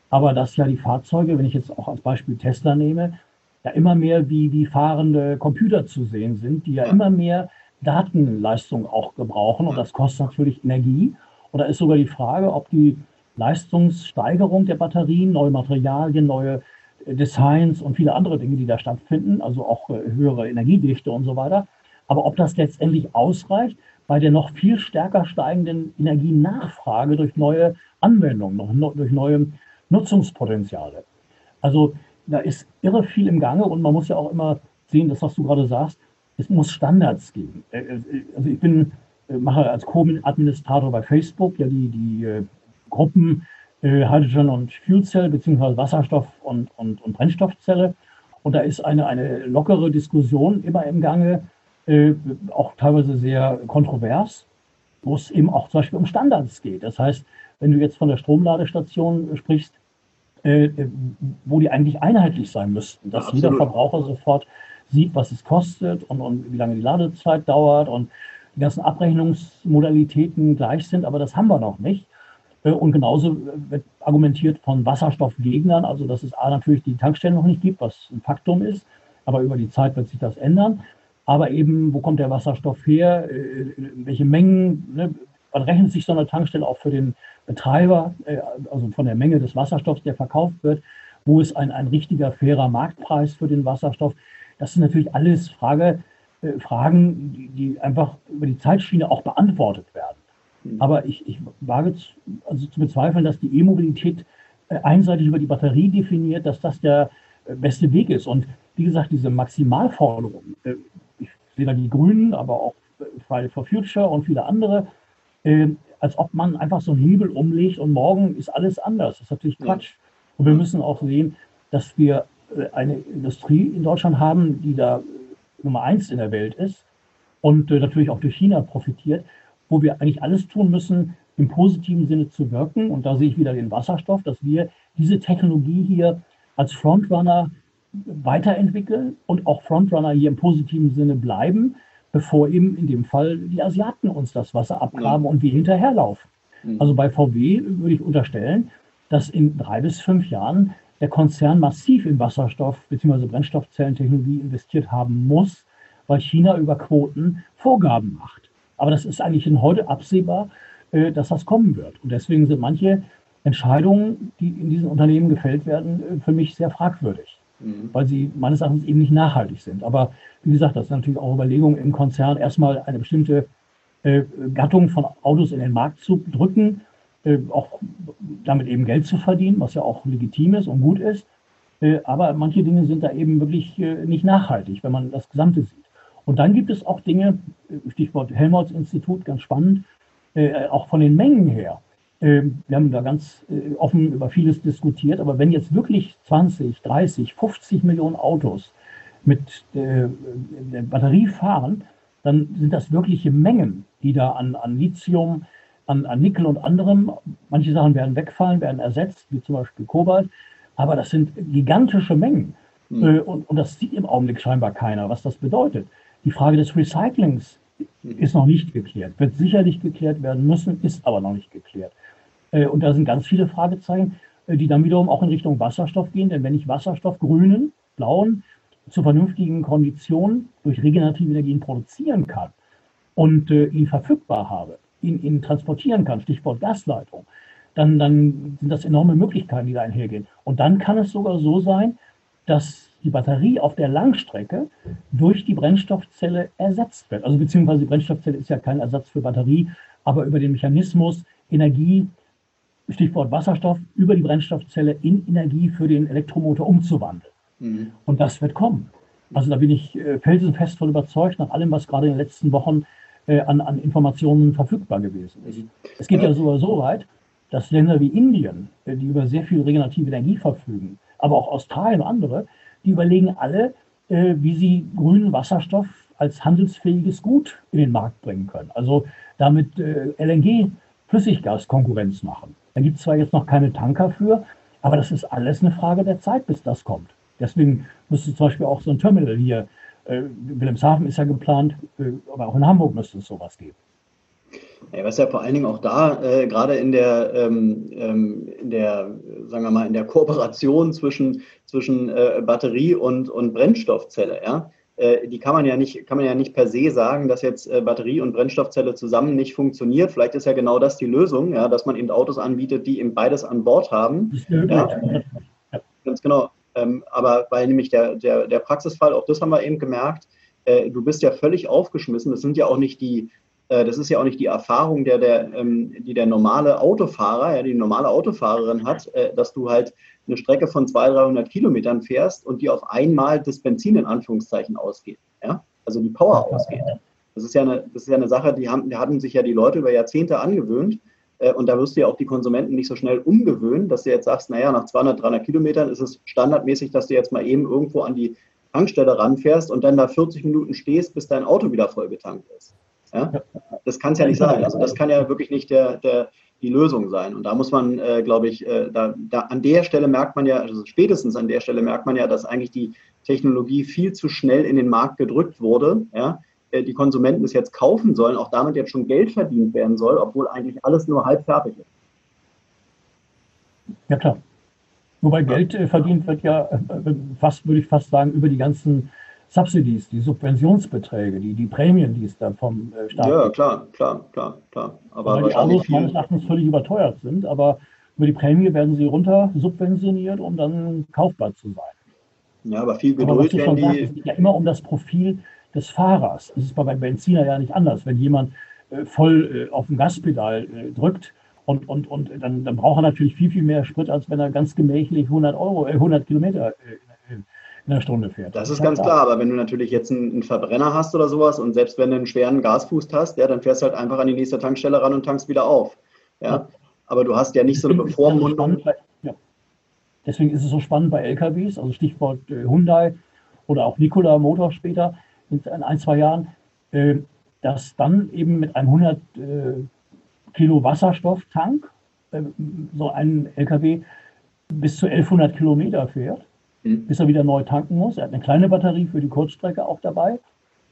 aber dass ja die Fahrzeuge, wenn ich jetzt auch als Beispiel Tesla nehme, ja immer mehr wie, wie fahrende Computer zu sehen sind, die ja immer mehr Datenleistung auch gebrauchen und das kostet natürlich Energie. Und da ist sogar die Frage, ob die Leistungssteigerung der Batterien, neue Materialien, neue Designs und viele andere Dinge, die da stattfinden, also auch äh, höhere Energiedichte und so weiter, aber ob das letztendlich ausreicht bei der noch viel stärker steigenden Energienachfrage durch neue Anwendungen, durch neue Nutzungspotenziale. Also da ist irre viel im Gange und man muss ja auch immer sehen, das, was du gerade sagst, es muss Standards geben. Äh, äh, also ich bin, äh, mache als Co-Administrator bei Facebook ja die, die Gruppen Hydrogen und Fuel Cell beziehungsweise Wasserstoff und, und, und Brennstoffzelle. Und da ist eine, eine lockere Diskussion immer im Gange, äh, auch teilweise sehr kontrovers, wo es eben auch zum Beispiel um Standards geht. Das heißt, wenn du jetzt von der Stromladestation sprichst, äh, wo die eigentlich einheitlich sein müssten, dass ja, jeder Verbraucher sofort sieht, was es kostet und, und wie lange die Ladezeit dauert und die ganzen Abrechnungsmodalitäten gleich sind, aber das haben wir noch nicht. Äh, und genauso wird argumentiert von Wasserstoffgegnern, also dass es A natürlich die Tankstellen noch nicht gibt, was ein Faktum ist, aber über die Zeit wird sich das ändern. Aber eben, wo kommt der Wasserstoff her? Äh, welche Mengen? Ne? Wann rechnet sich so eine Tankstelle auch für den Betreiber, äh, also von der Menge des Wasserstoffs, der verkauft wird? Wo ist ein, ein richtiger, fairer Marktpreis für den Wasserstoff? Das sind natürlich alles Frage, Fragen, die, die, einfach über die Zeitschiene auch beantwortet werden. Mhm. Aber ich, ich wage zu, also zu bezweifeln, dass die E-Mobilität äh, einseitig über die Batterie definiert, dass das der äh, beste Weg ist. Und wie gesagt, diese Maximalforderung, äh, ich sehe da die Grünen, aber auch Friday for Future und viele andere, äh, als ob man einfach so einen Hebel umlegt und morgen ist alles anders. Das ist natürlich Quatsch. Und wir müssen auch sehen, dass wir eine Industrie in Deutschland haben, die da Nummer eins in der Welt ist und natürlich auch durch China profitiert, wo wir eigentlich alles tun müssen, im positiven Sinne zu wirken. Und da sehe ich wieder den Wasserstoff, dass wir diese Technologie hier als Frontrunner weiterentwickeln und auch Frontrunner hier im positiven Sinne bleiben, bevor eben in dem Fall die Asiaten uns das Wasser abgraben ja. und wir hinterherlaufen. Mhm. Also bei VW würde ich unterstellen, dass in drei bis fünf Jahren der Konzern massiv in Wasserstoff- bzw. Brennstoffzellentechnologie investiert haben muss, weil China über Quoten Vorgaben macht. Aber das ist eigentlich schon heute absehbar, äh, dass das kommen wird. Und deswegen sind manche Entscheidungen, die in diesen Unternehmen gefällt werden, äh, für mich sehr fragwürdig, mhm. weil sie meines Erachtens eben nicht nachhaltig sind. Aber wie gesagt, das sind natürlich auch Überlegungen im Konzern, erstmal eine bestimmte äh, Gattung von Autos in den Markt zu drücken auch damit eben Geld zu verdienen, was ja auch legitim ist und gut ist. Aber manche Dinge sind da eben wirklich nicht nachhaltig, wenn man das Gesamte sieht. Und dann gibt es auch Dinge, Stichwort Helmholtz-Institut, ganz spannend, auch von den Mengen her. Wir haben da ganz offen über vieles diskutiert, aber wenn jetzt wirklich 20, 30, 50 Millionen Autos mit der Batterie fahren, dann sind das wirkliche Mengen, die da an, an Lithium, an, an Nickel und anderem. Manche Sachen werden wegfallen, werden ersetzt, wie zum Beispiel Kobalt. Aber das sind gigantische Mengen. Mhm. Und, und das sieht im Augenblick scheinbar keiner, was das bedeutet. Die Frage des Recyclings ist noch nicht geklärt, wird sicherlich geklärt werden müssen, ist aber noch nicht geklärt. Äh, und da sind ganz viele Fragezeichen, äh, die dann wiederum auch in Richtung Wasserstoff gehen. Denn wenn ich Wasserstoff, grünen, blauen, zu vernünftigen Konditionen durch regenerative Energien produzieren kann und ihn verfügbar habe, ihn, ihn transportieren kann, Stichwort Gasleitung, dann, dann sind das enorme Möglichkeiten, die da einhergehen. Und dann kann es sogar so sein, dass die Batterie auf der Langstrecke durch die Brennstoffzelle ersetzt wird. Also beziehungsweise die Brennstoffzelle ist ja kein Ersatz für Batterie, aber über den Mechanismus Energie, Stichwort Wasserstoff, über die Brennstoffzelle in Energie für den Elektromotor umzuwandeln. Mhm. Und das wird kommen. Also da bin ich äh, felsenfest von überzeugt, nach allem, was gerade in den letzten Wochen äh, an, an Informationen verfügbar gewesen ist. Es geht ja sogar so weit, dass Länder wie Indien, äh, die über sehr viel regenerative Energie verfügen, aber auch Australien und andere, die überlegen alle, äh, wie sie grünen Wasserstoff als handelsfähiges Gut in den Markt bringen können. Also damit LNG Flüssiggas Konkurrenz machen. Da gibt es zwar jetzt noch keine Tanker für, aber das ist alles eine Frage der Zeit, bis das kommt. Deswegen müsste zum Beispiel auch so ein Terminal hier äh, Wilhelmshaven ist ja geplant, äh, aber auch in Hamburg müsste es sowas geben. Ja, was ja vor allen Dingen auch da, äh, gerade in der, ähm, ähm, in der, sagen wir mal, in der Kooperation zwischen, zwischen äh, Batterie und, und Brennstoffzelle, ja, äh, die kann man ja nicht, kann man ja nicht per se sagen, dass jetzt äh, Batterie und Brennstoffzelle zusammen nicht funktioniert. Vielleicht ist ja genau das die Lösung, ja, dass man eben Autos anbietet, die eben beides an Bord haben. Ja, ganz genau. Ähm, aber weil nämlich der, der, der Praxisfall, auch das haben wir eben gemerkt, äh, du bist ja völlig aufgeschmissen. Das sind ja auch nicht die, das ist ja auch nicht die Erfahrung, der, der, ähm, die der normale Autofahrer, ja, die normale Autofahrerin hat, äh, dass du halt eine Strecke von 200, 300 Kilometern fährst und die auf einmal das Benzin in Anführungszeichen ausgeht. Ja? Also die Power ausgeht. Das ist ja eine, das ist ja eine Sache, die, haben, die hatten sich ja die Leute über Jahrzehnte angewöhnt. Äh, und da wirst du ja auch die Konsumenten nicht so schnell umgewöhnen, dass du jetzt sagst, naja, nach 200, 300 Kilometern ist es standardmäßig, dass du jetzt mal eben irgendwo an die Tankstelle ranfährst und dann da 40 Minuten stehst, bis dein Auto wieder voll getankt ist. Ja? Das kann es ja nicht sein. Also das kann ja wirklich nicht der, der, die Lösung sein. Und da muss man, äh, glaube ich, äh, da, da, an der Stelle merkt man ja, also spätestens an der Stelle merkt man ja, dass eigentlich die Technologie viel zu schnell in den Markt gedrückt wurde. Ja? Äh, die Konsumenten es jetzt kaufen sollen, auch damit jetzt schon Geld verdient werden soll, obwohl eigentlich alles nur halb fertig ist. Ja klar. Wobei Geld äh, verdient wird ja, äh, fast würde ich fast sagen, über die ganzen Subsidies, die Subventionsbeträge, die, die Prämien, die es da vom äh, Staat Ja, klar, klar, klar, klar. Aber Weil die Autos meines Erachtens völlig überteuert sind, aber über die Prämie werden sie runter subventioniert, um dann kaufbar zu sein. Ja, aber viel Geduld aber werden die... Es geht ja immer um das Profil des Fahrers. Es ist bei Benziner ja nicht anders. Wenn jemand äh, voll äh, auf dem Gaspedal äh, drückt, und, und, und dann, dann braucht er natürlich viel, viel mehr Sprit, als wenn er ganz gemächlich 100 Euro, 100 Kilometer in der Stunde fährt. Das ist ganz klar, aber wenn du natürlich jetzt einen, einen, Verbrenner hast oder sowas und selbst wenn du einen schweren Gasfuß hast, ja, dann fährst du halt einfach an die nächste Tankstelle ran und tankst wieder auf. Ja? ja. Aber du hast ja nicht so eine Bevormundung. Ja. Deswegen ist es so spannend bei LKWs, also Stichwort äh, Hyundai oder auch Nikola Motor später in ein, zwei Jahren, äh, dass dann eben mit einem 100 äh, Kilo Wasserstofftank so ein LKW bis zu 1100 Kilometer fährt mhm. bis er wieder neu tanken muss. Er hat eine kleine Batterie für die Kurzstrecke auch dabei.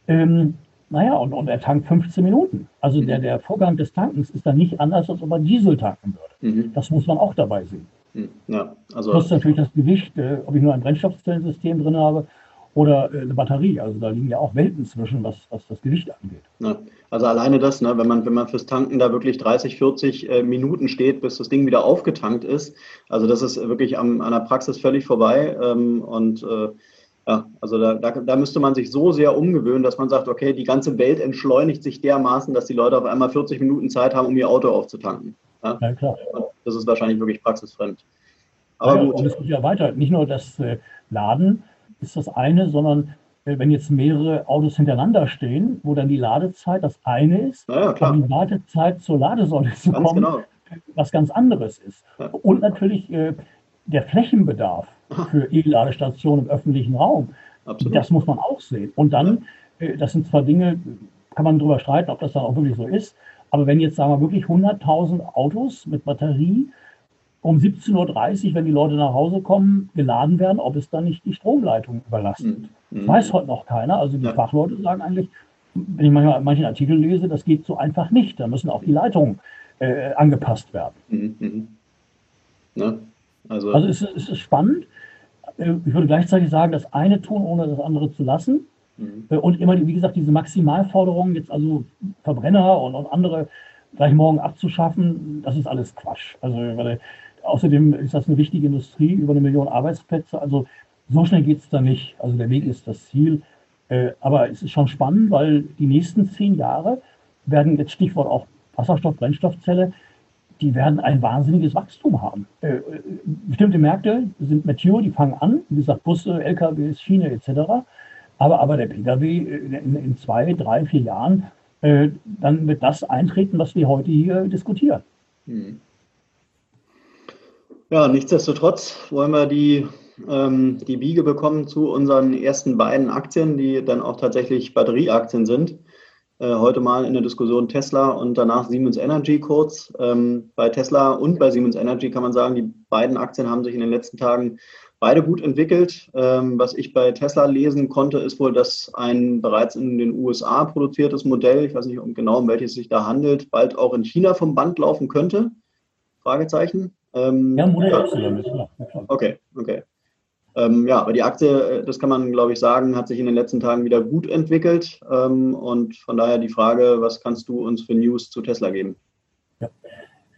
Ähm, naja, und, und er tankt 15 Minuten. Also mhm. der, der Vorgang des Tankens ist dann nicht anders, als ob er Diesel tanken würde. Mhm. Das muss man auch dabei sehen. Mhm. Ja, also Plus natürlich das Gewicht, äh, ob ich nur ein Brennstoffzellensystem drin habe oder äh, eine Batterie. Also da liegen ja auch Welten zwischen, was, was das Gewicht angeht. Ja, also alleine das, ne, wenn, man, wenn man fürs Tanken da wirklich 30, 40 äh, Minuten steht, bis das Ding wieder aufgetankt ist, also das ist wirklich am, an der Praxis völlig vorbei. Ähm, und äh, ja, also da, da, da, müsste man sich so sehr umgewöhnen, dass man sagt, okay, die ganze Welt entschleunigt sich dermaßen, dass die Leute auf einmal 40 Minuten Zeit haben, um ihr Auto aufzutanken. Ja, ja klar. Das ist wahrscheinlich wirklich praxisfremd. Aber ja, gut. Und es geht ja weiter. Nicht nur das äh, Laden, ist das eine, sondern äh, wenn jetzt mehrere Autos hintereinander stehen, wo dann die Ladezeit das eine ist, ja, aber die Wartezeit zur Ladesäule zu ganz kommen, genau. was ganz anderes ist. Ja. Und natürlich äh, der Flächenbedarf für E-Ladestationen im öffentlichen Raum, Absolut. das muss man auch sehen. Und dann, äh, das sind zwar Dinge, kann man darüber streiten, ob das dann auch wirklich so ist, aber wenn jetzt, sagen wir, wirklich 100.000 Autos mit Batterie um 17.30 Uhr, wenn die Leute nach Hause kommen, geladen werden, ob es dann nicht die Stromleitung überlastet. Mhm. Das weiß heute noch keiner. Also die ja. Fachleute sagen eigentlich, wenn ich manchmal manchen Artikel lese, das geht so einfach nicht. Da müssen auch die Leitungen äh, angepasst werden. Mhm. Ne? Also, also es, es, ist spannend. Äh, ich würde gleichzeitig sagen, das eine tun, ohne das andere zu lassen. Mhm. Und immer, wie gesagt, diese Maximalforderungen, jetzt also Verbrenner und, und andere gleich morgen abzuschaffen, das ist alles Quatsch. Also Außerdem ist das eine wichtige Industrie, über eine Million Arbeitsplätze. Also so schnell geht es da nicht. Also der Weg ist das Ziel. Äh, aber es ist schon spannend, weil die nächsten zehn Jahre werden jetzt Stichwort auch Wasserstoff, Brennstoffzelle, die werden ein wahnsinniges Wachstum haben. Äh, bestimmte Märkte sind mature, die fangen an, wie gesagt, Busse, LKWs, Schiene etc. Aber, aber der Pkw in, in zwei, drei, vier Jahren, äh, dann wird das eintreten, was wir heute hier diskutieren. Hm. Ja, nichtsdestotrotz wollen wir die, ähm, die Biege bekommen zu unseren ersten beiden Aktien, die dann auch tatsächlich Batterieaktien sind. Äh, heute mal in der Diskussion Tesla und danach Siemens Energy kurz. Ähm, bei Tesla und bei Siemens Energy kann man sagen, die beiden Aktien haben sich in den letzten Tagen beide gut entwickelt. Ähm, was ich bei Tesla lesen konnte, ist wohl, dass ein bereits in den USA produziertes Modell, ich weiß nicht genau, um welches es sich da handelt, bald auch in China vom Band laufen könnte. Fragezeichen. Ähm, ja, Modell Y ist klar. Okay, okay. Ähm, ja, aber die Aktie, äh, das kann man, glaube ich, sagen, hat sich in den letzten Tagen wieder gut entwickelt. Ähm, und von daher die Frage, was kannst du uns für News zu Tesla geben? Ja.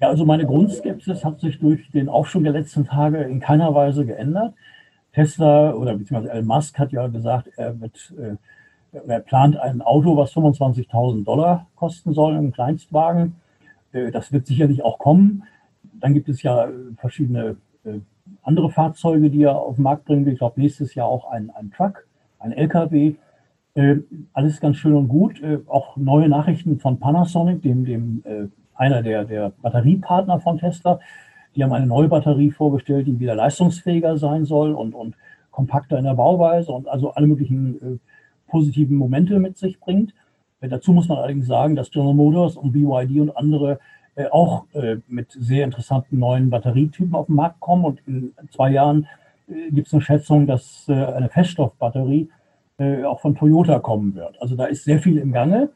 ja, also meine Grundskepsis hat sich durch den Aufschwung der letzten Tage in keiner Weise geändert. Tesla oder beziehungsweise Elon Musk hat ja gesagt, er wird äh, er plant ein Auto, was 25.000 Dollar kosten soll, ein Kleinstwagen. Äh, das wird sicherlich auch kommen. Dann gibt es ja verschiedene andere Fahrzeuge, die er auf den Markt bringen will. Ich glaube, nächstes Jahr auch ein, ein Truck, ein LKW. alles ganz schön und gut. auch neue Nachrichten von Panasonic, dem, dem einer der, der Batteriepartner von Tesla. Die haben eine neue Batterie vorgestellt, die wieder leistungsfähiger sein soll und, und kompakter in der Bauweise und also alle möglichen äh, positiven Momente mit sich bringt. Äh, dazu muss man allerdings sagen, dass General Motors und BYD und andere äh, auch äh, mit sehr interessanten neuen Batterietypen auf den Markt kommen. Und in zwei Jahren äh, gibt es eine Schätzung, dass äh, eine Feststoffbatterie auch von Toyota kommen wird. Also da ist sehr viel im Gange.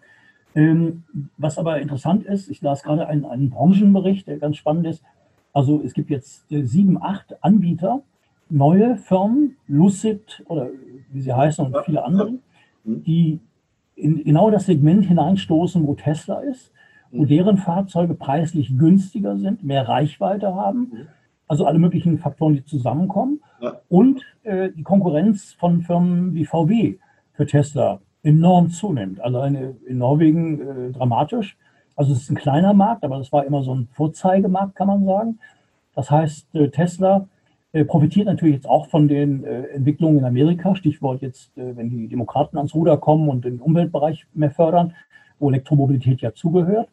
Ähm, was aber interessant ist, ich las gerade einen, einen Branchenbericht, der ganz spannend ist. Also es gibt jetzt äh, sieben, acht Anbieter, neue Firmen, Lucid oder wie sie heißen und viele andere, mhm. die in genau das Segment hineinstoßen, wo Tesla ist, wo deren Fahrzeuge preislich günstiger sind, mehr Reichweite haben. Mhm. Also alle möglichen Faktoren, die zusammenkommen. Und äh, die Konkurrenz von Firmen wie VW für Tesla enorm zunimmt. Alleine in Norwegen äh, dramatisch. Also es ist ein kleiner Markt, aber das war immer so ein Vorzeigemarkt, kann man sagen. Das heißt, äh, Tesla äh, profitiert natürlich jetzt auch von den äh, Entwicklungen in Amerika. Stichwort jetzt, äh, wenn die Demokraten ans Ruder kommen und den Umweltbereich mehr fördern, wo Elektromobilität ja zugehört.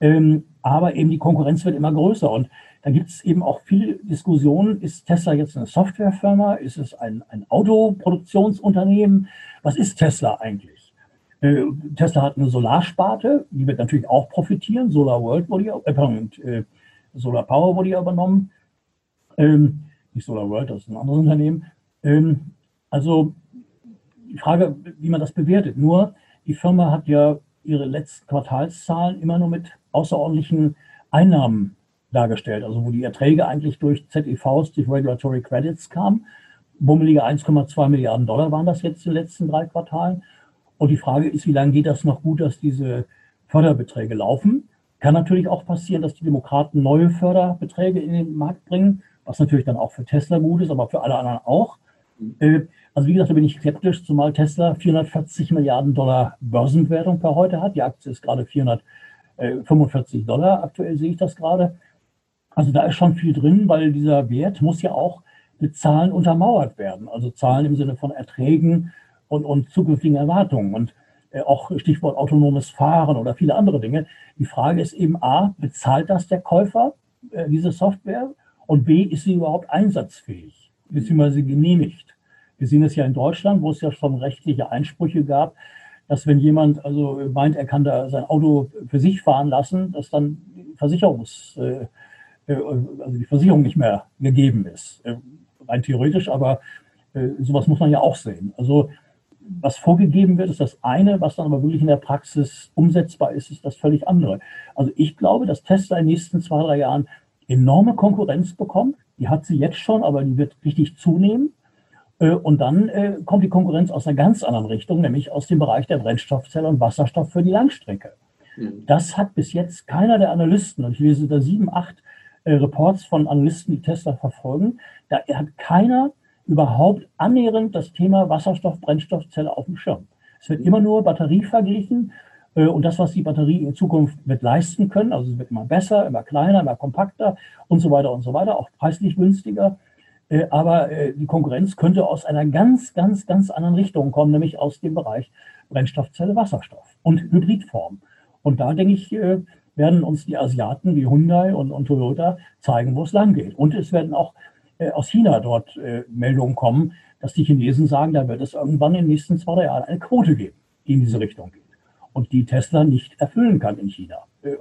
Ähm, aber eben die Konkurrenz wird immer größer. Und da gibt es eben auch viele Diskussionen. Ist Tesla jetzt eine Softwarefirma? Ist es ein, ein Autoproduktionsunternehmen? Was ist Tesla eigentlich? Äh, Tesla hat eine Solarsparte, die wird natürlich auch profitieren. Solar World wurde ja, äh, äh, Solar Power wurde ja übernommen. Ähm, nicht Solar World, das ist ein anderes Unternehmen. Ähm, also die Frage, wie man das bewertet. Nur die Firma hat ja ihre letzten Quartalszahlen immer nur mit außerordentlichen Einnahmen dargestellt, also wo die Erträge eigentlich durch ZEVs, durch Regulatory Credits kamen. Bummelige 1,2 Milliarden Dollar waren das jetzt in den letzten drei Quartalen. Und die Frage ist, wie lange geht das noch gut, dass diese Förderbeträge laufen? Kann natürlich auch passieren, dass die Demokraten neue Förderbeträge in den Markt bringen, was natürlich dann auch für Tesla gut ist, aber für alle anderen auch. Äh, also wie gesagt, da bin ich skeptisch, zumal Tesla 440 Milliarden Dollar Börsenwertung per heute hat. Die Aktie ist gerade 445 Dollar, aktuell sehe ich das gerade. Also da ist schon viel drin, weil dieser Wert muss ja auch mit Zahlen untermauert werden. Also Zahlen im Sinne von Erträgen und, und zukünftigen Erwartungen. Und äh, auch Stichwort autonomes Fahren oder viele andere Dinge. Die Frage ist eben A, bezahlt das der Käufer, äh, diese Software? Und B, ist sie überhaupt einsatzfähig, beziehungsweise genehmigt? Wir sehen es ja in Deutschland, wo es ja schon rechtliche Einsprüche gab, dass wenn jemand also meint, er kann da sein Auto für sich fahren lassen, dass dann Versicherungs, äh, äh, also die Versicherung nicht mehr gegeben ist. Äh, rein theoretisch, aber äh, sowas muss man ja auch sehen. Also was vorgegeben wird, ist das eine, was dann aber wirklich in der Praxis umsetzbar ist, ist das völlig andere. Also ich glaube, dass Tesla in den nächsten zwei, drei Jahren enorme Konkurrenz bekommt. Die hat sie jetzt schon, aber die wird richtig zunehmen. Und dann kommt die Konkurrenz aus einer ganz anderen Richtung, nämlich aus dem Bereich der Brennstoffzelle und Wasserstoff für die Langstrecke. Mhm. Das hat bis jetzt keiner der Analysten, und ich lese da sieben, acht äh, Reports von Analysten, die Tesla verfolgen, da hat keiner überhaupt annähernd das Thema Wasserstoff, Brennstoffzelle auf dem Schirm. Es wird immer nur Batterie verglichen äh, und das, was die Batterie in Zukunft wird leisten können, also es wird immer besser, immer kleiner, immer kompakter und so weiter und so weiter, auch preislich günstiger. Äh, aber äh, die Konkurrenz könnte aus einer ganz, ganz, ganz anderen Richtung kommen, nämlich aus dem Bereich Brennstoffzelle, Wasserstoff und Hybridform. Und da denke ich, äh, werden uns die Asiaten wie Hyundai und, und Toyota zeigen, wo es lang geht. Und es werden auch äh, aus China dort äh, Meldungen kommen, dass die Chinesen sagen, da wird es irgendwann in den nächsten zwei, Jahren eine Quote geben, die in diese Richtung geht. Und die Tesla nicht erfüllen kann in China. Äh,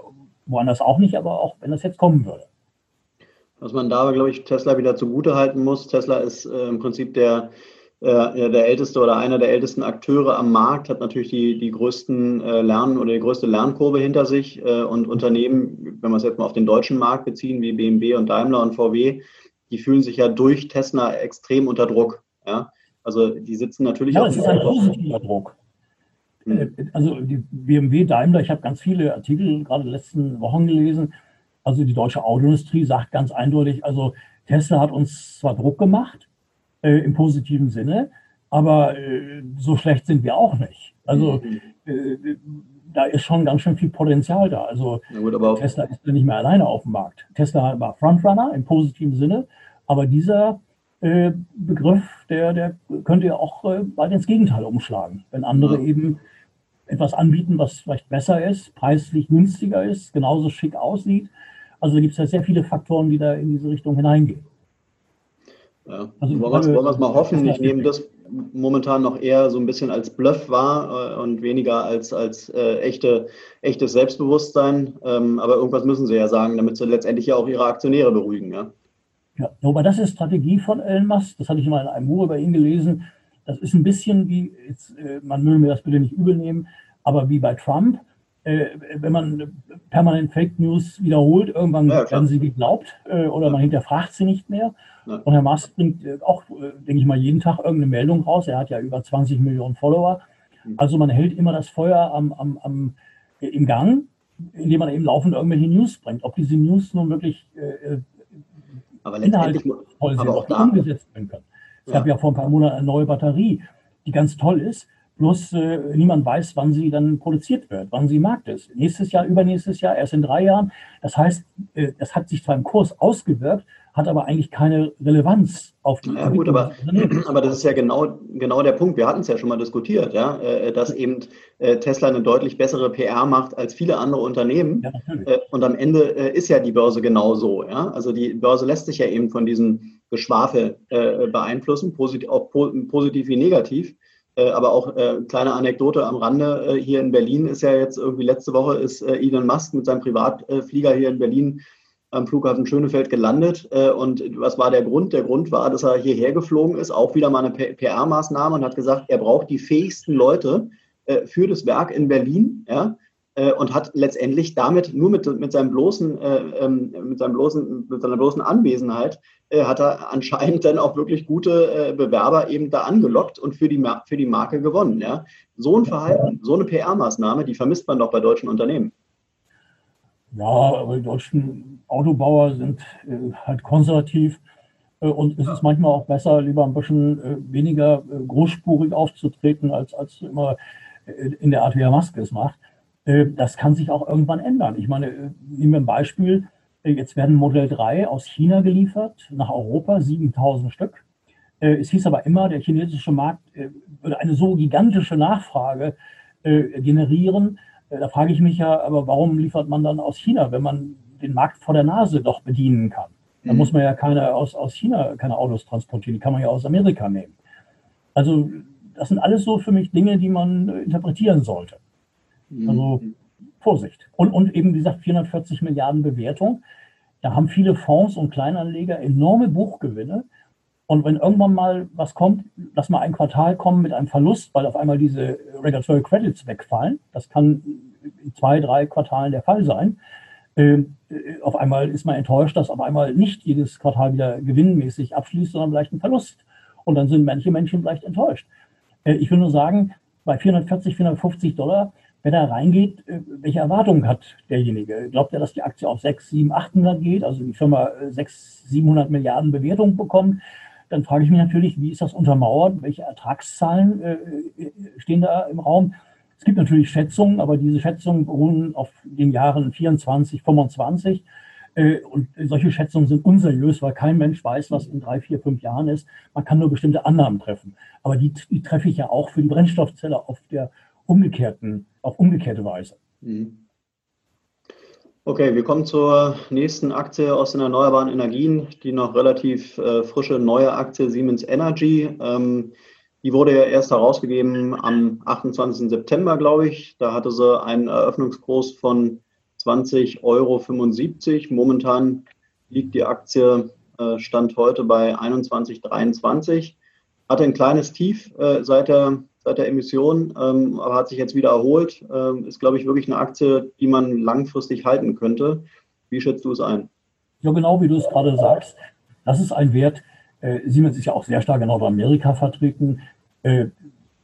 woanders auch nicht, aber auch wenn das jetzt kommen würde. Was man da, glaube ich, Tesla wieder zugute halten muss, Tesla ist äh, im Prinzip der äh, der älteste oder einer der ältesten Akteure am Markt, hat natürlich die, die größten äh, Lernen oder die größte Lernkurve hinter sich. Äh, und Unternehmen, wenn wir es jetzt mal auf den deutschen Markt beziehen, wie BMW und Daimler und VW, die fühlen sich ja durch Tesla extrem unter Druck. Ja? Also die sitzen natürlich ja, auch. Das ist ein positiver Druck. Hm. Also die BMW, Daimler, ich habe ganz viele Artikel gerade in den letzten Wochen gelesen. Also die deutsche Autoindustrie sagt ganz eindeutig, also Tesla hat uns zwar Druck gemacht, äh, im positiven Sinne. aber äh, so schlecht sind wir auch nicht. Also mhm. äh, da ist schon ganz schön viel Potenzial da. Also gut, Tesla ist ja nicht mehr alleine auf dem Markt. Tesla war Frontrunner im positiven Sinne, aber dieser äh, Begriff, der, der könnte ja auch äh, bald ins Gegenteil umschlagen, wenn andere ja. eben etwas anbieten, was vielleicht besser ist, preislich günstiger ist, genauso schick aussieht. Also da gibt es ja sehr viele Faktoren, die da in diese Richtung hineingehen. Ja. Also, wollen wir es mal hoffen. Ich nehme das momentan noch eher so ein bisschen als Bluff wahr äh, und weniger als, als äh, echte, echtes Selbstbewusstsein. Ähm, aber irgendwas müssen sie ja sagen, damit sie letztendlich ja auch ihre Aktionäre beruhigen. Ja, ja aber das ist Strategie von Elon Musk. Das hatte ich mal in einem Buch über ihn gelesen. Das ist ein bisschen wie, jetzt, äh, man möge mir das bitte nicht übel nehmen, aber wie bei Trump. Äh, wenn man permanent Fake News wiederholt, irgendwann ja, werden sie geglaubt äh, oder man hinterfragt sie nicht mehr. Und Herr Musk bringt äh, auch, äh, denke ich mal, jeden Tag irgendeine Meldung raus. Er hat ja über 20 Millionen Follower. Mhm. Also man hält immer das Feuer am, am, am, äh, im Gang, indem man eben laufend irgendwelche News bringt. Ob diese News nun wirklich äh, aber sind, aber auch da, umgesetzt werden können. Es ja. gab ja vor ein paar Monaten eine neue Batterie, die ganz toll ist. Bloß äh, niemand weiß, wann sie dann produziert wird, wann sie im Markt ist. Nächstes Jahr, übernächstes Jahr, erst in drei Jahren. Das heißt, äh, das hat sich zwar im Kurs ausgewirkt, hat aber eigentlich keine Relevanz auf die. Ja, gut, aber, aber das ist ja genau, genau der Punkt. Wir hatten es ja schon mal diskutiert, ja, äh, dass eben äh, Tesla eine deutlich bessere PR macht als viele andere Unternehmen. Ja, äh, und am Ende ist ja die Börse genauso. Ja? Also die Börse lässt sich ja eben von diesem Geschwafel beeinflussen, positiv, auch positiv wie negativ. Aber auch äh, kleine Anekdote am Rande äh, hier in Berlin ist ja jetzt irgendwie letzte Woche ist äh, Elon Musk mit seinem Privatflieger hier in Berlin am Flughafen Schönefeld gelandet. Äh, und was war der Grund? Der Grund war, dass er hierher geflogen ist, auch wieder mal eine PR-Maßnahme und hat gesagt, er braucht die fähigsten Leute äh, für das Werk in Berlin. Ja? Äh, und hat letztendlich damit nur mit, mit, seinem bloßen, ähm, mit, seinem bloßen, mit seiner bloßen Anwesenheit hat er anscheinend dann auch wirklich gute Bewerber eben da angelockt und für die, für die Marke gewonnen. Ja? So ein Verhalten, so eine PR-Maßnahme, die vermisst man doch bei deutschen Unternehmen. Ja, aber die deutschen Autobauer sind äh, halt konservativ. Äh, und es ist manchmal auch besser, lieber ein bisschen äh, weniger äh, großspurig aufzutreten, als, als immer äh, in der Art, wie Herr Maske es macht. Äh, das kann sich auch irgendwann ändern. Ich meine, nehmen wir ein Beispiel. Jetzt werden Modell 3 aus China geliefert nach Europa, 7000 Stück. Es hieß aber immer, der chinesische Markt würde eine so gigantische Nachfrage generieren, da frage ich mich ja, aber warum liefert man dann aus China, wenn man den Markt vor der Nase doch bedienen kann? Da mhm. muss man ja keine aus, aus China keine Autos transportieren, die kann man ja aus Amerika nehmen. Also das sind alles so für mich Dinge, die man interpretieren sollte. Mhm. Also Vorsicht. Und, und eben, wie gesagt, 440 Milliarden Bewertung. Da haben viele Fonds und Kleinanleger enorme Buchgewinne. Und wenn irgendwann mal was kommt, lass mal ein Quartal kommen mit einem Verlust, weil auf einmal diese Regulatory Credits wegfallen, das kann in zwei, drei Quartalen der Fall sein. Ähm, äh, auf einmal ist man enttäuscht, dass auf einmal nicht jedes Quartal wieder gewinnmäßig abschließt, sondern vielleicht ein Verlust. Und dann sind manche Menschen vielleicht enttäuscht. Äh, ich will nur sagen, bei 440, 450 Dollar, wer da reingeht, äh, welche Erwartungen hat derjenige? Glaubt er, dass die Aktie auf 6, 7, 800 geht, also die Firma 6, 700 Milliarden Bewertung bekommt? Dann frage ich mich natürlich, wie ist das untermauert? Welche Ertragszahlen äh, äh, stehen da im Raum? Es gibt natürlich Schätzungen, aber diese Schätzungen beruhen auf den Jahren 24, 25. Äh, und solche Schätzungen sind unseriös, weil kein Mensch weiß, was in drei, vier, fünf Jahren ist. Man kann nur bestimmte Annahmen treffen. Aber die, die treffe ich ja auch für die Brennstoffzelle auf der umgekehrten, auf umgekehrte Weise. Mhm. Okay, wir kommen zur nächsten Aktie aus den erneuerbaren Energien, die noch relativ äh, frische neue Aktie Siemens Energy. Ähm, die wurde ja erst herausgegeben am 28. September, glaube ich. Da hatte sie einen Eröffnungskurs von 20,75 Euro. Momentan liegt die Aktie äh, Stand heute bei 21,23. Hatte ein kleines Tief äh, seit der seit der Emission, ähm, aber hat sich jetzt wieder erholt. Ähm, ist, glaube ich, wirklich eine Aktie, die man langfristig halten könnte. Wie schätzt du es ein? Ja, genau wie du es gerade sagst. Das ist ein Wert. Äh, Siemens ist ja auch sehr stark in Nordamerika vertreten. Äh,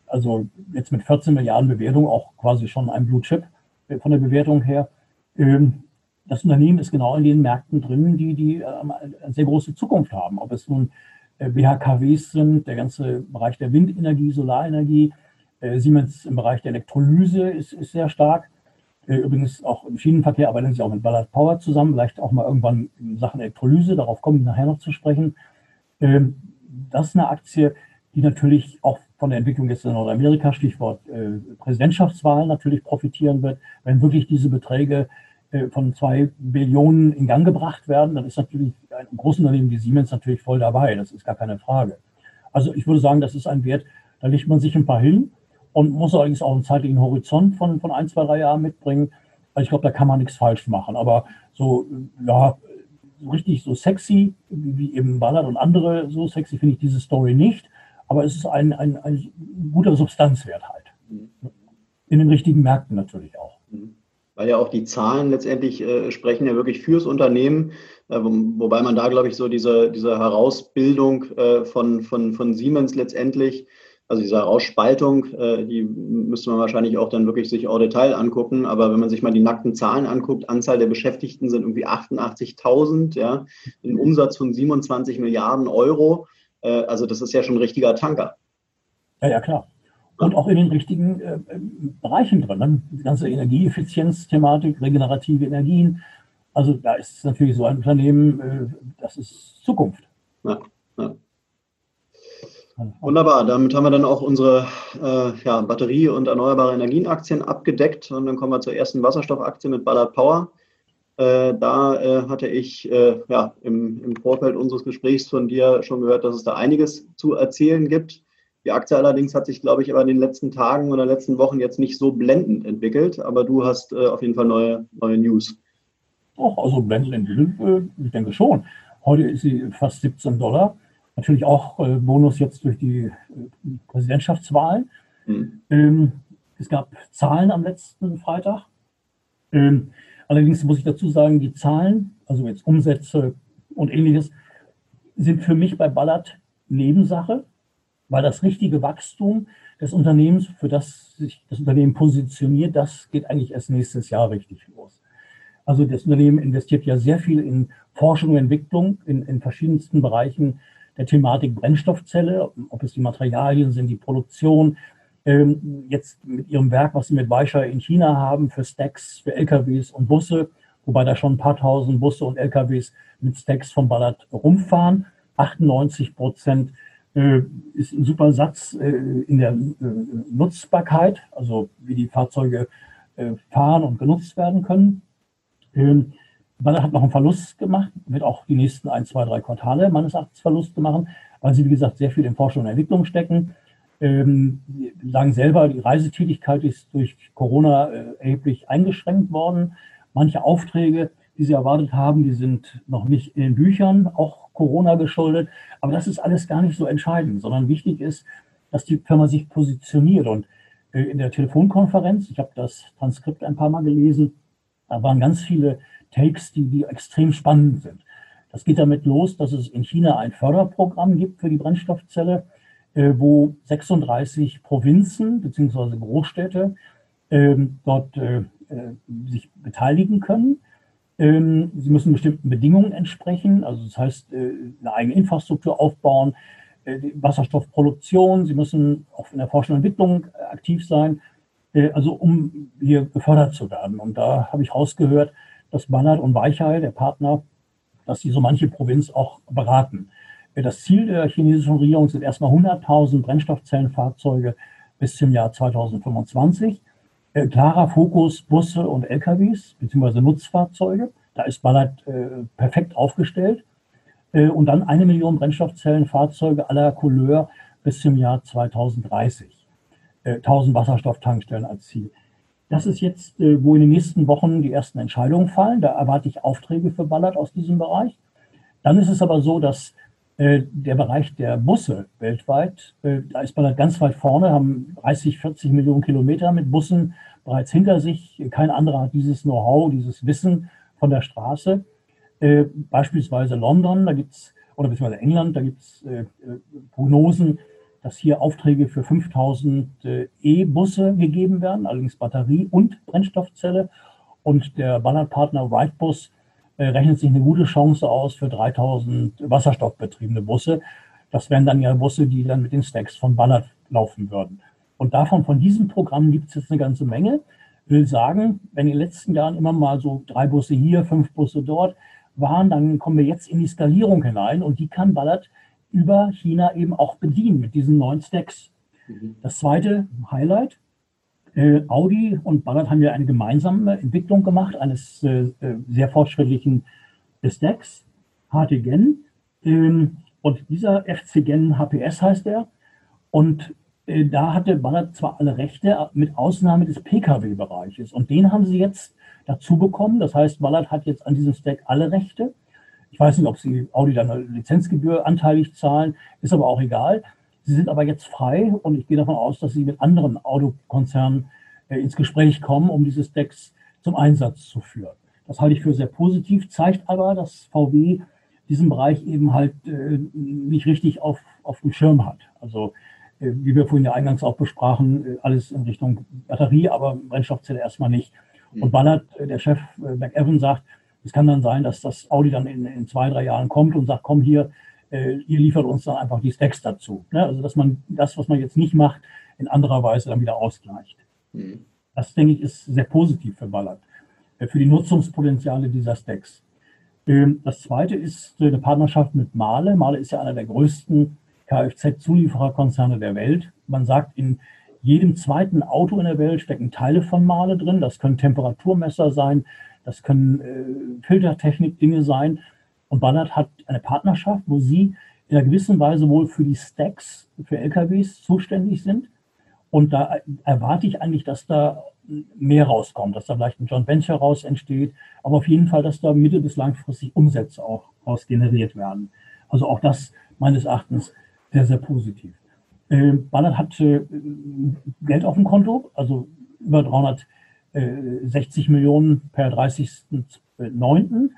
also jetzt mit 14 Milliarden Bewertung auch quasi schon ein Blue Chip äh, von der Bewertung her. Ähm, das Unternehmen ist genau in den Märkten drin, die, die äh, eine sehr große Zukunft haben. Ob es nun BHKWs sind, der ganze Bereich der Windenergie, Solarenergie. Siemens im Bereich der Elektrolyse ist, ist sehr stark. Übrigens auch im Schienenverkehr arbeiten sie auch mit Ballard Power zusammen, vielleicht auch mal irgendwann in Sachen Elektrolyse, darauf komme ich nachher noch zu sprechen. Ähm, das ist eine Aktie, die natürlich auch von der Entwicklung jetzt in Nordamerika, Stichwort äh, Präsidentschaftswahlen, natürlich profitieren wird. Wenn wirklich diese Beträge äh, von zwei Billionen in Gang gebracht werden, dann ist natürlich ein Großunternehmen wie Siemens natürlich voll dabei. Das ist gar keine Frage. Also ich würde sagen, das ist ein Wert, da legt man sich ein paar hin und muss allerdings auch einen zeitlichen Horizont von, von ein, zwei, drei Jahren mitbringen. Also ich glaube, da kann man nichts falsch machen. Aber so, ja, so richtig so sexy wie eben Ballard und andere, so sexy finde ich diese Story nicht. Aber es ist ein, ein, ein guter Substanzwert halt. In den richtigen Märkten natürlich auch. Weil ja auch die Zahlen letztendlich äh, sprechen ja wirklich fürs Unternehmen, äh, wo, wobei man da, glaube ich, so diese, diese Herausbildung äh, von, von, von Siemens letztendlich also diese Ausspaltung, äh, die müsste man wahrscheinlich auch dann wirklich sich au Detail angucken. Aber wenn man sich mal die nackten Zahlen anguckt, Anzahl der Beschäftigten sind irgendwie 88.000, ja, ein Umsatz von 27 Milliarden Euro. Äh, also das ist ja schon ein richtiger Tanker. Ja, ja, klar. Und auch in den richtigen äh, Bereichen drin. Ne? Die ganze Energieeffizienz-Thematik, regenerative Energien. Also da ist natürlich so ein Unternehmen, äh, das ist Zukunft. Ja, ja. Wunderbar, damit haben wir dann auch unsere äh, ja, Batterie- und erneuerbare Energienaktien abgedeckt und dann kommen wir zur ersten Wasserstoffaktie mit Ballard Power. Äh, da äh, hatte ich äh, ja, im, im, Vorfeld unseres Gesprächs von dir schon gehört, dass es da einiges zu erzählen gibt. Die Aktie allerdings hat sich, glaube ich, aber in den letzten Tagen oder letzten Wochen jetzt nicht so blendend entwickelt, aber du hast äh, auf jeden Fall neue, neue News. Doch, also blendend entwickelt, äh, ich denke schon. Heute ist sie fast 17 Dollar. Natürlich auch äh, Bonus jetzt durch die äh, Präsidentschaftswahlen. Mhm. Ähm, es gab Zahlen am letzten Freitag. Ähm, allerdings muss ich dazu sagen, die Zahlen, also jetzt Umsätze und ähnliches, sind für mich bei Ballard Nebensache, weil das richtige Wachstum des Unternehmens, für das sich das Unternehmen positioniert, das geht eigentlich erst nächstes Jahr richtig los. Also das Unternehmen investiert ja sehr viel in Forschung und Entwicklung in, in verschiedensten Bereichen der Thematik Brennstoffzelle, ob es die Materialien sind, die Produktion. Ähm, jetzt mit ihrem Werk, was sie mit Weischer in China haben, für Stacks, für LKWs und Busse, wobei da schon ein paar tausend Busse und LKWs mit Stacks von Ballard rumfahren. 98 Prozent ist ein super Satz äh, in der äh, Nutzbarkeit, also wie die Fahrzeuge äh, fahren und genutzt werden können. Ähm, Bayer hat noch einen Verlust gemacht, wird auch die nächsten ein, zwei, drei Quartale meines Erachtens Verluste machen, weil sie, wie gesagt, sehr viel in Forschung und Entwicklung stecken. Ähm, sagen selber, die Reisetätigkeit ist durch Corona äh, erheblich eingeschränkt worden. Manche Aufträge, die sie erwartet haben, die sind noch nicht in den Büchern, auch Corona geschuldet. Aber das ist alles gar nicht so entscheidend, sondern wichtig ist, dass die Firma sich positioniert. Und äh, in der Telefonkonferenz, ich habe das Transkript ein paar Mal gelesen, da waren ganz viele Takes, die, die extrem spannend sind. Das geht damit los, dass es in China ein Förderprogramm gibt für die Brennstoffzelle, äh, wo 36 Provinzen bzw. Großstädte äh, dort äh, sich beteiligen können. Ähm, sie müssen bestimmten Bedingungen entsprechen, also das heißt, äh, eine eigene Infrastruktur aufbauen, äh, Wasserstoffproduktion, sie müssen auch in der Forschung und Entwicklung aktiv sein, also um hier gefördert zu werden. Und da habe ich rausgehört, dass Ballard und Weichai, der Partner, dass sie so manche Provinz auch beraten. Das Ziel der chinesischen Regierung sind erstmal 100.000 Brennstoffzellenfahrzeuge bis zum Jahr 2025. Äh, klarer Fokus Busse und LKWs bzw. Nutzfahrzeuge. Da ist Ballard äh, perfekt aufgestellt. Äh, und dann eine Million Brennstoffzellenfahrzeuge aller Couleur bis zum Jahr 2030. 1000 Wasserstofftankstellen als Ziel. Das ist jetzt, äh, wo in den nächsten Wochen die ersten Entscheidungen fallen. Da erwarte ich Aufträge für Ballard aus diesem Bereich. Dann ist es aber so, dass äh, der Bereich der Busse weltweit, äh, da ist Ballard ganz weit vorne, haben 30, 40 Millionen Kilometer mit Bussen bereits hinter sich. Kein anderer hat dieses Know-how, dieses Wissen von der Straße. Beispielsweise London, da gibt es, oder beziehungsweise England, da gibt es Prognosen, dass hier Aufträge für 5000 äh, E-Busse gegeben werden, allerdings Batterie und Brennstoffzelle. Und der Ballard-Partner Wrightbus äh, rechnet sich eine gute Chance aus für 3000 wasserstoffbetriebene Busse. Das wären dann ja Busse, die dann mit den Stacks von Ballard laufen würden. Und davon, von diesem Programm gibt es jetzt eine ganze Menge. Ich will sagen, wenn in den letzten Jahren immer mal so drei Busse hier, fünf Busse dort waren, dann kommen wir jetzt in die Skalierung hinein und die kann Ballard über China eben auch bedienen mit diesen neuen Stacks. Mhm. Das zweite Highlight, äh, Audi und Ballard haben ja eine gemeinsame Entwicklung gemacht eines äh, äh sehr fortschrittlichen Stacks, HT-Gen. Ähm, und dieser FC-Gen HPS heißt er. Und äh, da hatte Ballard zwar alle Rechte, mit Ausnahme des Pkw-Bereiches. Und den haben sie jetzt dazu bekommen. Das heißt, Ballard hat jetzt an diesem Stack alle Rechte. Ich weiß nicht, ob sie Audi dann eine Lizenzgebühr anteilig zahlen, ist aber auch egal. Sie sind aber jetzt frei und ich gehe davon aus, dass sie mit anderen Autokonzernen äh, ins Gespräch kommen, um diese Stacks zum Einsatz zu führen. Das halte ich für sehr positiv, zeigt aber, dass VW diesen Bereich eben halt äh, nicht richtig auf, auf dem Schirm hat. Also äh, wie wir vorhin ja eingangs auch besprachen, äh, alles in Richtung Batterie, aber Brennstoffzelle erstmal nicht. Mhm. Und Ballard, äh, der Chef McEwan, sagt, es kann dann sein, dass das Audi dann in, in zwei, drei Jahren kommt und sagt, komm hier, ihr liefert uns dann einfach die Stacks dazu. Ne? Also dass man das, was man jetzt nicht macht, in anderer Weise dann wieder ausgleicht. Mhm. Das, denke ich, ist sehr positiv für Ballard, für die Nutzungspotenziale dieser Stacks. Ähm, das zweite ist eine Partnerschaft mit Mahle. Mahle ist ja einer der größten Kfz-Zuliefererkonzerne der Welt. Man sagt, in jedem zweiten Auto in der Welt stecken Teile von Male drin. Das können Temperaturmesser sein, das können äh, Filtertechnik-Dinge sein. Und Ballard hat eine Partnerschaft, wo sie in einer gewissen Weise wohl für die Stacks für LKWs zuständig sind. Und da erwarte ich eigentlich, dass da mehr rauskommt, dass da vielleicht ein Joint Venture raus entsteht, aber auf jeden Fall, dass da mittel- bis langfristig Umsätze auch raus generiert werden. Also auch das meines Erachtens sehr, sehr positiv. Äh, Ballard hat äh, Geld auf dem Konto, also über 360 Millionen per 30.09.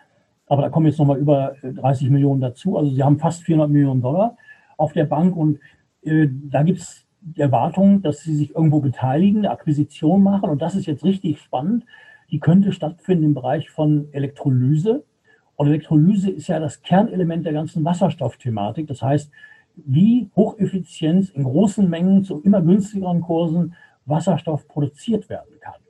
Aber da kommen jetzt nochmal über 30 Millionen dazu. Also sie haben fast 400 Millionen Dollar auf der Bank und äh, da gibt es die Erwartung, dass sie sich irgendwo beteiligen, eine Akquisition machen. Und das ist jetzt richtig spannend. Die könnte stattfinden im Bereich von Elektrolyse. Und Elektrolyse ist ja das Kernelement der ganzen Wasserstoffthematik. Das heißt, wie hocheffizient in großen Mengen zu immer günstigeren Kursen Wasserstoff produziert werden kann.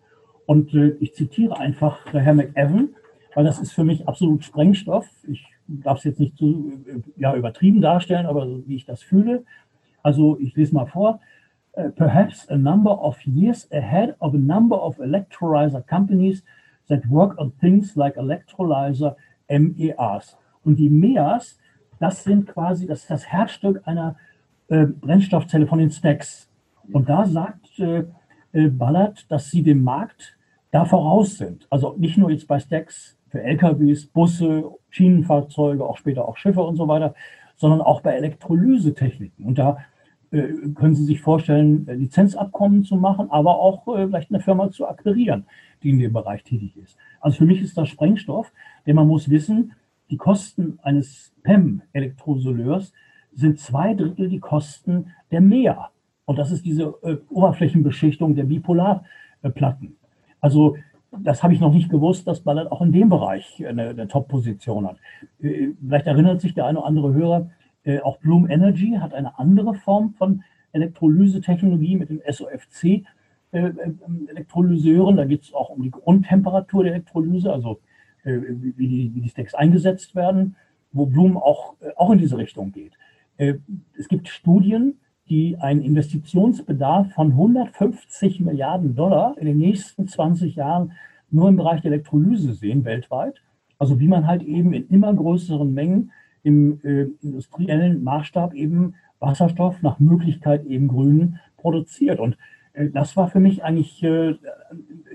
Und äh, ich zitiere einfach Herr McEwan, weil das ist für mich absolut Sprengstoff. Ich darf es jetzt nicht zu äh, ja, übertrieben darstellen, aber wie ich das fühle. Also ich lese mal vor. Uh, perhaps a number of years ahead of a number of electrolyzer companies that work on things like electrolyzer MEAs. Und die MEAs das sind quasi, das das Herzstück einer äh, Brennstoffzelle von den Stacks. Und da sagt äh, äh, Ballard, dass sie dem Markt da voraus sind. Also nicht nur jetzt bei Stacks für LKWs, Busse, Schienenfahrzeuge, auch später auch Schiffe und so weiter, sondern auch bei Elektrolysetechniken. Und da äh, können Sie sich vorstellen, Lizenzabkommen zu machen, aber auch äh, vielleicht eine Firma zu akquirieren, die in dem Bereich tätig ist. Also für mich ist das Sprengstoff, denn man muss wissen, die Kosten eines PEM-Elektrosoleurs sind zwei Drittel die Kosten der MEA. Und das ist diese äh, Oberflächenbeschichtung der Bipolarplatten. Also das habe ich noch nicht gewusst, dass Ballard auch in dem Bereich eine, eine Top-Position hat. Äh, vielleicht erinnert sich der eine oder andere Hörer, äh, auch Bloom Energy hat eine andere Form von Elektrolyse-Technologie mit den SOFC. Äh, Elektrolyseuren, da geht es auch um die Grundtemperatur der Elektrolyse, also wie, die, wie die Stacks eingesetzt werden, wo Bloom auch, auch in diese Richtung geht. Es gibt Studien, die einen Investitionsbedarf von 150 Milliarden Dollar in den nächsten 20 Jahren nur im Bereich der Elektrolyse sehen weltweit. Also wie man halt eben in immer größeren Mengen im äh, industriellen Maßstab eben Wasserstoff nach Möglichkeit eben grün produziert. Und äh, das war für mich eigentlich äh,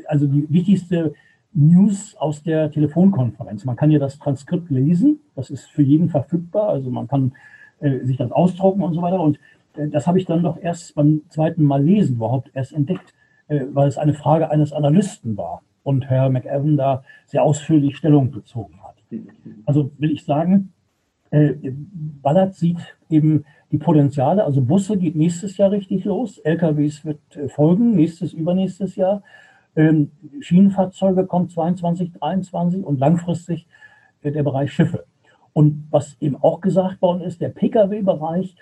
also die wichtigste News aus der Telefonkonferenz. Man kann ja das Transkript lesen, das ist für jeden verfügbar, also man kann äh, sich das ausdrucken und so weiter. Und das habe ich dann doch erst beim zweiten Mal lesen überhaupt erst entdeckt, äh, weil es eine Frage eines Analysten war und Herr McEwan da sehr ausführlich Stellung bezogen hat. Also will ich sagen, äh, Ballard sieht eben die Potenziale, also Busse geht nächstes Jahr richtig los, LKWs wird äh, folgen, nächstes, übernächstes Jahr. Ähm, Schienenfahrzeuge kommt 22, 23 und langfristig der Bereich Schiffe. Und was eben auch gesagt worden ist, der Pkw-Bereich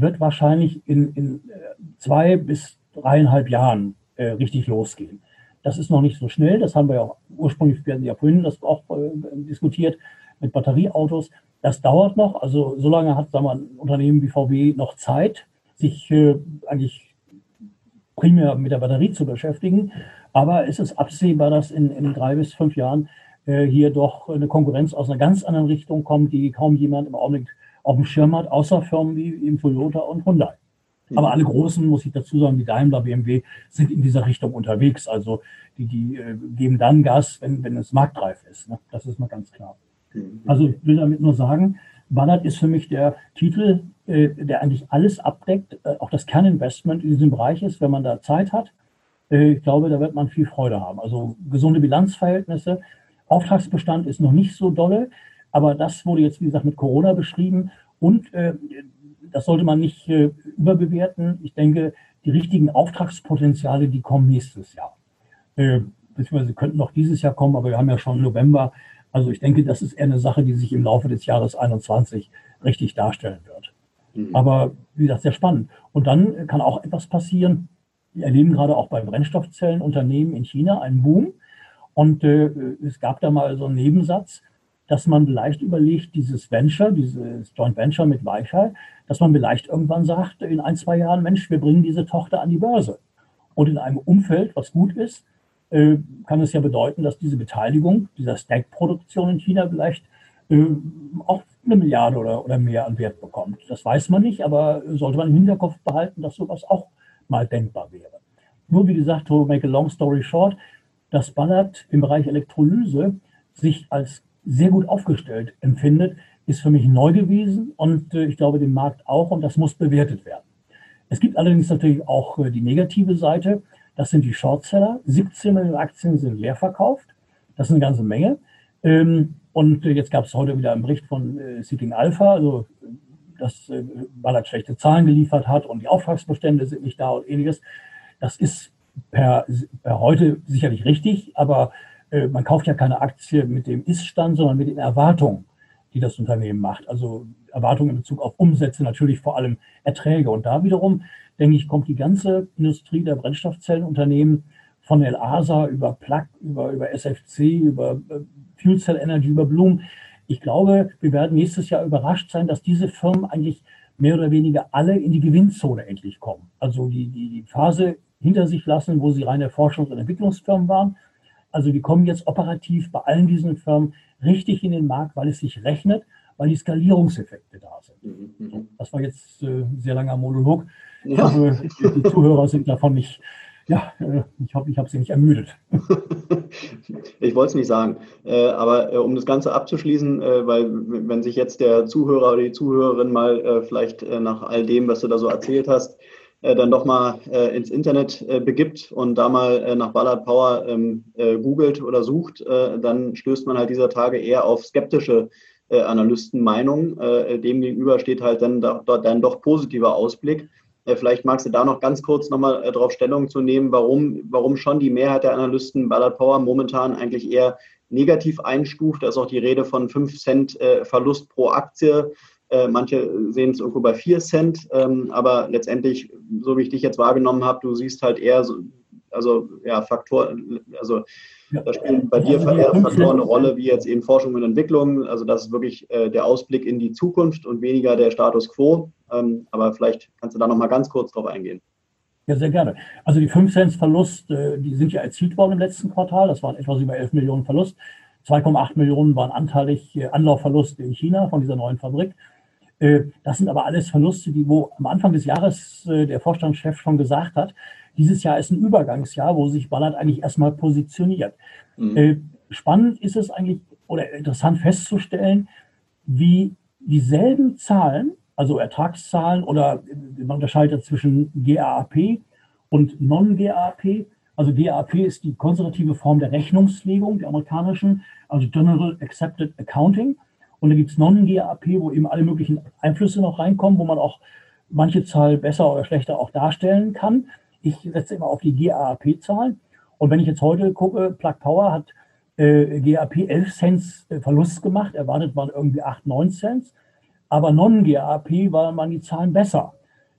wird wahrscheinlich in, in äh, zwei bis dreieinhalb Jahren äh, richtig losgehen. Das ist noch nicht so schnell. Das haben wir ja ursprünglich, wir hatten ja vorhin das auch äh, diskutiert mit Batterieautos. Das dauert noch. Also so lange hat sagen wir, ein Unternehmen wie VW noch Zeit, sich äh, eigentlich primär mit der Batterie zu beschäftigen. Aber es ist absehbar, dass in, in drei bis fünf Jahren äh, hier doch eine Konkurrenz aus einer ganz anderen Richtung kommt, die kaum jemand im Augenblick auf dem Schirm hat, außer Firmen wie eben Toyota und Hyundai. Aber alle großen, muss ich dazu sagen, wie Daimler, BMW, sind in dieser Richtung unterwegs. Also die, die äh, geben dann Gas, wenn, wenn es marktreif ist. Ne? Das ist mal ganz klar. Mhm. Also ich will damit nur sagen, Ballard ist für mich der Titel, äh, der eigentlich alles abdeckt, äh, auch das Kerninvestment in diesem Bereich ist, wenn man da Zeit hat. Äh, ich glaube, da wird man viel Freude haben. Also gesunde Bilanzverhältnisse. Auftragsbestand ist noch nicht so dolle, aber das wurde jetzt, wie gesagt, mit Corona beschrieben. Und äh, das sollte man nicht äh, überbewerten. Ich denke, die richtigen Auftragspotenziale, die kommen nächstes Jahr. Äh, beziehungsweise könnten noch dieses Jahr kommen, aber wir haben ja schon November. Also ich denke, das ist eher eine Sache, die sich im Laufe des Jahres 21 richtig darstellen wird. Mhm. Aber wie gesagt, sehr spannend. Und dann kann auch etwas passieren. Wir erleben gerade auch bei Brennstoffzellenunternehmen in China einen Boom. Und äh, es gab da mal so einen Nebensatz, dass man vielleicht überlegt, dieses Venture, dieses Joint Venture mit Weichai, dass man vielleicht irgendwann sagt, in ein, zwei Jahren, Mensch, wir bringen diese Tochter an die Börse. Und in einem Umfeld, was gut ist, äh, kann es ja bedeuten, dass diese Beteiligung dieser Stack-Produktion in China vielleicht äh, auch eine Milliarde oder, oder mehr an Wert bekommt. Das weiß man nicht, aber sollte man im Hinterkopf behalten, dass sowas auch mal denkbar wäre. Nur wie gesagt, to make a long story short, dass Ballard im Bereich Elektrolyse sich als sehr gut aufgestellt empfindet, ist für mich neu gewesen und äh, ich glaube dem Markt auch und das muss bewertet werden. Es gibt allerdings natürlich auch äh, die negative Seite. Das sind die Shortseller. 17 Millionen Aktien sind leer verkauft. Das ist eine ganze Menge. Ähm, und äh, jetzt gab es heute wieder einen Bericht von Seeking Alpha, also dass Ballard schlechte Zahlen geliefert hat und die Auftragsbestände sind nicht da und ähnliches. Das ist per, per heute sicherlich richtig, aber man kauft ja keine Aktie mit dem Ist-Stand, sondern mit den Erwartungen die das Unternehmen macht. Also Erwartungen in Bezug auf Umsätze, natürlich vor allem Erträge. Und da wiederum, denke ich, kommt die ganze Industrie der Brennstoffzellenunternehmen von El Asa über Plug, über, über SFC, über äh, Fuel Cell Energy, über Bloom. Ich glaube, wir werden nächstes Jahr überrascht sein, dass diese Firmen eigentlich mehr oder weniger alle in die Gewinnzone endlich kommen. Also die, die Phase hinter sich lassen, wo sie reine Forschungs- und Entwicklungsfirmen waren. Also die kommen jetzt operativ bei allen diesen Firmen richtig in den Markt, weil es sich rechnet, weil die Skalierungseffekte da sind. Mhm, mhm. Das war jetzt äh, sehr langer Monolog. Ich ja. hoffe, die Zuhörer sind davon nicht, ja, äh, ich hoffe, ich habe sie nicht ermüdet. ich wollte es nicht sagen. Äh, aber äh, um das Ganze abzuschließen, äh, weil wenn sich jetzt der Zuhörer oder die Zuhörerin mal äh, vielleicht nach all dem, was du da so erzählt hast, äh, dann doch mal äh, ins Internet äh, begibt und da mal äh, nach Ballard Power ähm, äh, googelt oder sucht, äh, dann stößt man halt dieser Tage eher auf skeptische Analystenmeinungen. demgegenüber steht halt dann, da, dann doch positiver Ausblick. vielleicht magst du da noch ganz kurz nochmal äh, darauf Stellung zu nehmen, warum, warum schon die Mehrheit der Analysten Ballard Power momentan eigentlich eher negativ einstuft. Da ist auch die Rede von 5 Cent Verlust pro Aktie. Äh, manche sehen es irgendwo bei 4 Cent, ähm, aber letztendlich, so wie ich dich jetzt wahrgenommen habe, du siehst halt eher so, also ja, Faktoren, also da spielen bei dir eher Faktoren eine Rolle, wie jetzt eben Forschung und Entwicklung. Also das ist wirklich äh, der Ausblick in die Zukunft und weniger der Status quo. Ähm, aber vielleicht kannst du da noch mal ganz kurz drauf eingehen. Ja, sehr gerne. Also die 5 Cent Verlust, äh, die sind ja erzielt worden im letzten Quartal. Das waren etwas über 11 Millionen Verlust. 2,8 Millionen waren anteilig äh, Anlaufverluste in China von dieser neuen Fabrik. Äh, das sind aber alles Verluste, die, wo am Anfang des Jahres äh, der Vorstandschef schon gesagt hat, dieses Jahr ist ein Übergangsjahr, wo sich Ballard eigentlich erstmal positioniert. Mhm. Äh, spannend ist es eigentlich oder interessant festzustellen, wie dieselben Zahlen, also Ertragszahlen oder man unterscheidet zwischen GAAP und Non-GAAP. Also GAAP ist die konservative Form der Rechnungslegung, der amerikanischen, also General Accepted Accounting. Und da gibt es Non-GAP, wo eben alle möglichen Einflüsse noch reinkommen, wo man auch manche Zahl besser oder schlechter auch darstellen kann. Ich setze immer auf die GAP-Zahlen. Und wenn ich jetzt heute gucke, Plug Power hat äh, GAP 11 Cent äh, Verlust gemacht, erwartet waren irgendwie 8, 9 Cent, aber Non-GAP waren die Zahlen besser.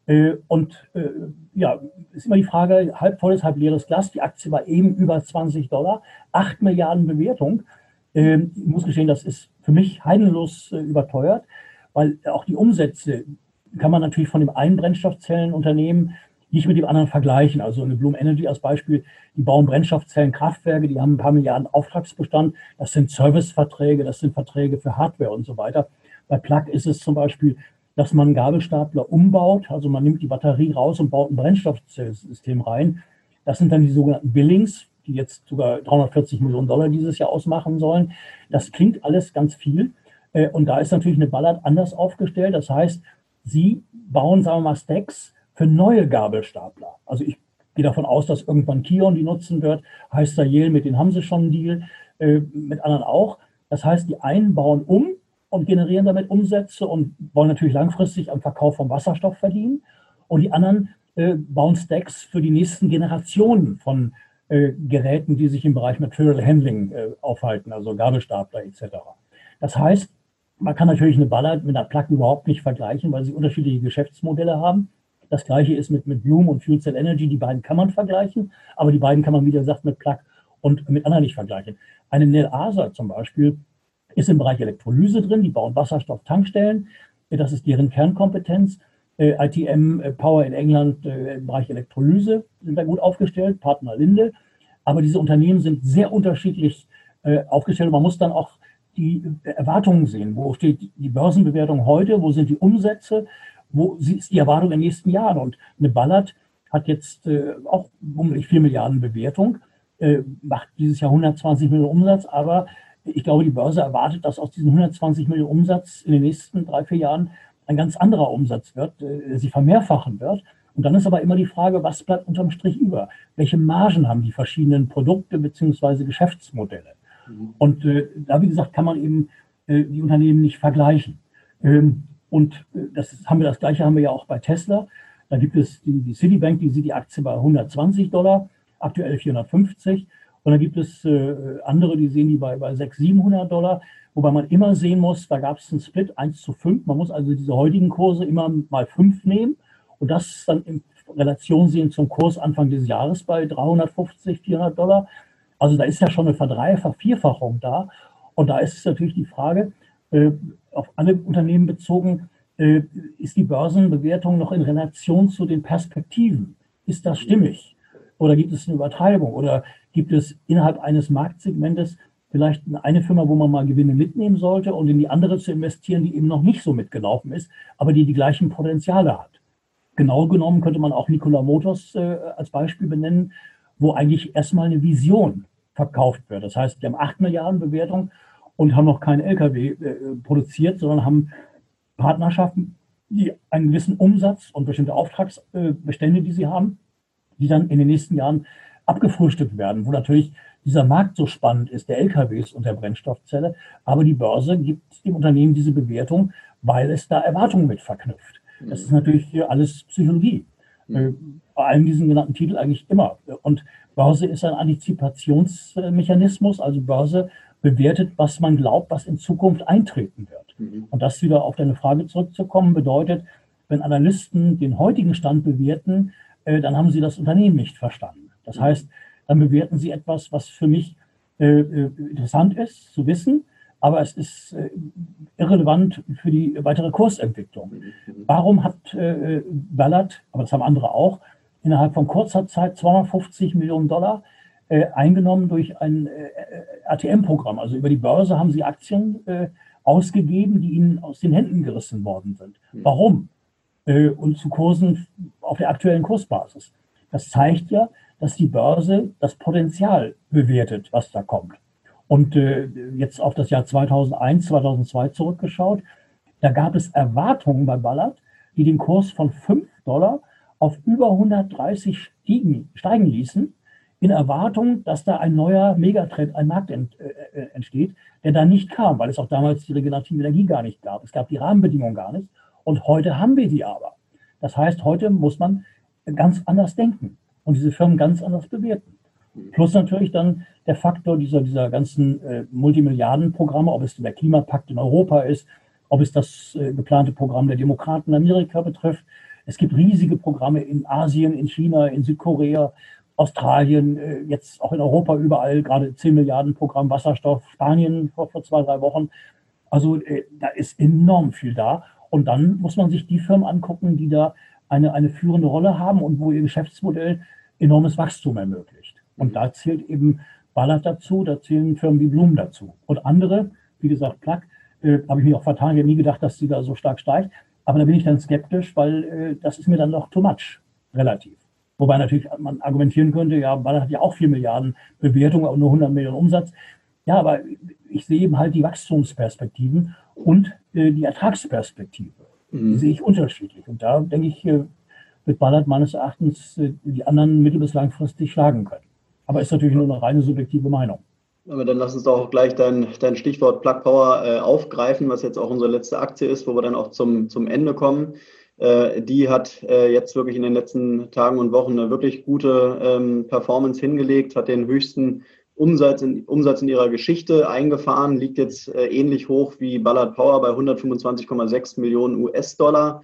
Äh, und äh, ja, ist immer die Frage, halb volles, halb leeres Glas. Die Aktie war eben über 20 Dollar, 8 Milliarden Bewertung. Ähm, ich muss gestehen, das ist für mich heidenlos äh, überteuert, weil auch die Umsätze kann man natürlich von dem einen Brennstoffzellenunternehmen nicht mit dem anderen vergleichen. Also eine Bloom Energy als Beispiel, die bauen Brennstoffzellenkraftwerke, die haben ein paar Milliarden Auftragsbestand. Das sind Serviceverträge, das sind Verträge für Hardware und so weiter. Bei Plug ist es zum Beispiel, dass man einen Gabelstapler umbaut. Also man nimmt die Batterie raus und baut ein Brennstoffzellsystem rein. Das sind dann die sogenannten Billings, die jetzt sogar 340 Millionen Dollar dieses Jahr ausmachen sollen. Das klingt alles ganz viel. Äh, und da ist natürlich eine Ballard anders aufgestellt. Das heißt, sie bauen, sagen wir mal, Stacks für neue Gabelstapler. Also ich gehe davon aus, dass irgendwann Kion die nutzen wird. Heißt da Yale, mit denen haben sie schon einen Deal, äh, mit anderen auch. Das heißt, die einen bauen um und generieren damit Umsätze und wollen natürlich langfristig am Verkauf von Wasserstoff verdienen. Und die anderen äh, bauen Stacks für die nächsten Generationen von äh, Geräten, die sich im Bereich Material Handling äh, aufhalten, also Gabelstapler etc. Das heißt, man kann natürlich eine Ballard mit einer Plug überhaupt nicht vergleichen, weil sie unterschiedliche Geschäftsmodelle haben. Das gleiche ist mit, mit Bloom und Fuel Cell Energy. Die beiden kann man vergleichen, aber die beiden kann man, wie gesagt, mit Plug und mit anderen nicht vergleichen. Eine Nel Asa zum Beispiel ist im Bereich Elektrolyse drin, die bauen Wasserstofftankstellen, das ist deren Kernkompetenz. Äh, ITM äh, Power in England äh, im Bereich Elektrolyse sind da gut aufgestellt, Partner Linde. Aber diese Unternehmen sind sehr unterschiedlich aufgestellt. Man muss dann auch die Erwartungen sehen. Wo steht die Börsenbewertung heute? Wo sind die Umsätze? Wo ist die Erwartung in den nächsten Jahren? Und eine Ballard hat jetzt auch um 4 Milliarden Bewertung, macht dieses Jahr 120 Millionen Umsatz, aber ich glaube, die Börse erwartet, dass aus diesen 120 Millionen Umsatz in den nächsten drei, vier Jahren ein ganz anderer Umsatz wird, äh, sich vermehrfachen wird. Und dann ist aber immer die Frage, was bleibt unterm Strich über? Welche Margen haben die verschiedenen Produkte bzw. Geschäftsmodelle? Mhm. Und äh, da, wie gesagt, kann man eben äh, die Unternehmen nicht vergleichen. Ähm, und äh, das haben wir das Gleiche haben wir ja auch bei Tesla. Da gibt es die, die Citibank, die sieht die Aktie bei 120 Dollar, aktuell 450. Und dann gibt es äh, andere, die sehen die bei, bei 600, 700 Dollar, wobei man immer sehen muss, da gab es einen Split 1 zu 5. Man muss also diese heutigen Kurse immer mal 5 nehmen und das dann in Relation sehen zum Kurs Anfang des Jahres bei 350, 400 Dollar. Also da ist ja schon eine Verdrei-, Vervierfachung da. Und da ist es natürlich die Frage, äh, auf alle Unternehmen bezogen, äh, ist die Börsenbewertung noch in Relation zu den Perspektiven? Ist das stimmig? Oder gibt es eine Übertreibung? Oder gibt es innerhalb eines Marktsegmentes vielleicht eine Firma, wo man mal Gewinne mitnehmen sollte und in die andere zu investieren, die eben noch nicht so mitgelaufen ist, aber die die gleichen Potenziale hat. Genau genommen könnte man auch Nikola Motors äh, als Beispiel benennen, wo eigentlich erstmal eine Vision verkauft wird. Das heißt, die haben 8 Milliarden Bewertung und haben noch keinen LKW äh, produziert, sondern haben Partnerschaften, die einen gewissen Umsatz und bestimmte Auftragsbestände, die sie haben, die dann in den nächsten Jahren abgefrühstückt werden, wo natürlich dieser Markt so spannend ist, der LKWs und der Brennstoffzelle. Aber die Börse gibt dem Unternehmen diese Bewertung, weil es da Erwartungen mit verknüpft. Das ist natürlich alles Psychologie. Mhm. Äh, bei allen diesen genannten Titeln eigentlich immer. Und Börse ist ein Antizipationsmechanismus. Also Börse bewertet, was man glaubt, was in Zukunft eintreten wird. Mhm. Und das wieder auf deine Frage zurückzukommen, bedeutet, wenn Analysten den heutigen Stand bewerten, äh, dann haben sie das Unternehmen nicht verstanden. Das heißt, dann bewerten sie etwas, was für mich äh, äh, interessant ist zu wissen, aber es ist irrelevant für die weitere Kursentwicklung. Mhm. Warum hat Ballard, aber das haben andere auch, innerhalb von kurzer Zeit 250 Millionen Dollar eingenommen durch ein ATM-Programm. Also über die Börse haben sie Aktien ausgegeben, die ihnen aus den Händen gerissen worden sind. Mhm. Warum? Äh, und zu Kursen auf der aktuellen Kursbasis. Das zeigt ja, dass die Börse das Potenzial bewertet, was da kommt. Und äh, jetzt auf das Jahr 2001, 2002 zurückgeschaut, da gab es Erwartungen bei Ballard, die den Kurs von 5 Dollar auf über 130 stiegen, steigen ließen, in Erwartung, dass da ein neuer Megatrend, ein Markt ent, äh, äh entsteht, der da nicht kam, weil es auch damals die regenerative Energie gar nicht gab. Es gab die Rahmenbedingungen gar nicht. Und heute haben wir die aber. Das heißt, heute muss man ganz anders denken und diese Firmen ganz anders bewerten. Mhm. Plus natürlich dann der Faktor dieser, dieser ganzen äh, Multimilliardenprogramme, ob es der Klimapakt in Europa ist, ob es das äh, geplante Programm der Demokraten in Amerika betrifft. Es gibt riesige Programme in Asien, in China, in Südkorea, Australien, äh, jetzt auch in Europa überall, gerade 10 Milliarden Programm Wasserstoff, Spanien vor, vor zwei, drei Wochen. Also äh, da ist enorm viel da. Und dann muss man sich die Firmen angucken, die da eine, eine führende Rolle haben und wo ihr Geschäftsmodell enormes Wachstum ermöglicht. Und da zählt eben Ballard dazu, da zählen Firmen wie Bloom dazu. Und andere, wie gesagt, Plug, äh, habe ich mir auch vertan, ich habe nie gedacht, dass sie da so stark steigt. Aber da bin ich dann skeptisch, weil äh, das ist mir dann doch too much, relativ. Wobei natürlich man argumentieren könnte, ja, Ballard hat ja auch 4 Milliarden Bewertung, aber nur 100 Millionen Umsatz. Ja, aber ich sehe eben halt die Wachstumsperspektiven und äh, die Ertragsperspektive. Mhm. Die sehe ich unterschiedlich. Und da denke ich, äh, wird Ballard meines Erachtens äh, die anderen mittel- bis langfristig schlagen können. Aber ist natürlich nur eine reine subjektive Meinung. Aber dann lass uns doch auch gleich dein, dein Stichwort Plug Power äh, aufgreifen, was jetzt auch unsere letzte Aktie ist, wo wir dann auch zum, zum Ende kommen. Äh, die hat äh, jetzt wirklich in den letzten Tagen und Wochen eine wirklich gute ähm, Performance hingelegt, hat den höchsten Umsatz in, Umsatz in ihrer Geschichte eingefahren, liegt jetzt äh, ähnlich hoch wie Ballard Power bei 125,6 Millionen US-Dollar.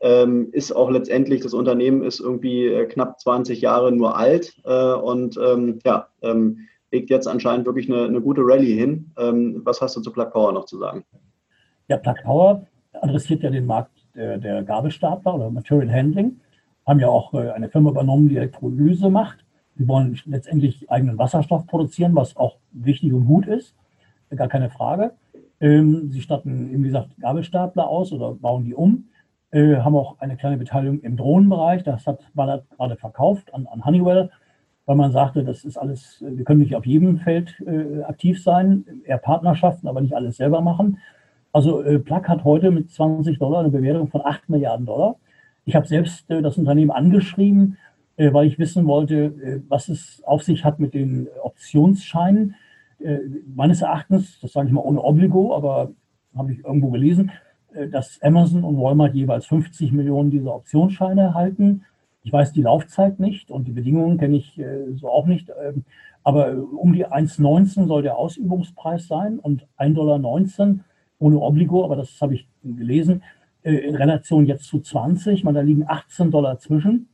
Ähm, ist auch letztendlich, das Unternehmen ist irgendwie äh, knapp 20 Jahre nur alt äh, und ähm, ja, ähm, legt jetzt anscheinend wirklich eine, eine gute Rallye hin. Ähm, was hast du zu Plug Power noch zu sagen? Ja, Plug Power adressiert ja den Markt der, der Gabelstapler oder Material Handling, haben ja auch äh, eine Firma übernommen, die Elektrolyse macht Sie wollen letztendlich eigenen Wasserstoff produzieren, was auch wichtig und gut ist, gar keine Frage. Ähm, sie statten, wie gesagt, Gabelstapler aus oder bauen die um, äh, haben auch eine kleine Beteiligung im Drohnenbereich. Das hat Ballard gerade verkauft an, an, Honeywell, weil man sagte, das ist alles, wir können nicht auf jedem Feld äh, aktiv sein, eher Partnerschaften, aber nicht alles selber machen. Also äh, Plug hat heute mit 20 Dollar eine Bewertung von 8 Milliarden Dollar. Ich habe selbst äh, das Unternehmen angeschrieben äh, weil ich wissen wollte, äh, was es auf sich hat mit den Optionsscheinen. Äh, meines Erachtens, das sage ich mal ohne Obligo, aber habe ich irgendwo gelesen, dass Amazon und Walmart jeweils 50 Millionen dieser Optionsscheine erhalten. Ich weiß die Laufzeit nicht und die Bedingungen kenne ich so auch nicht. Ähm, aber um die 1,19 soll der Ausübungspreis sein und 1,19 Dollar ohne Obligo, aber das habe ich gelesen, in Relation jetzt zu 20. Man, da liegen 18 Dollar zwischen.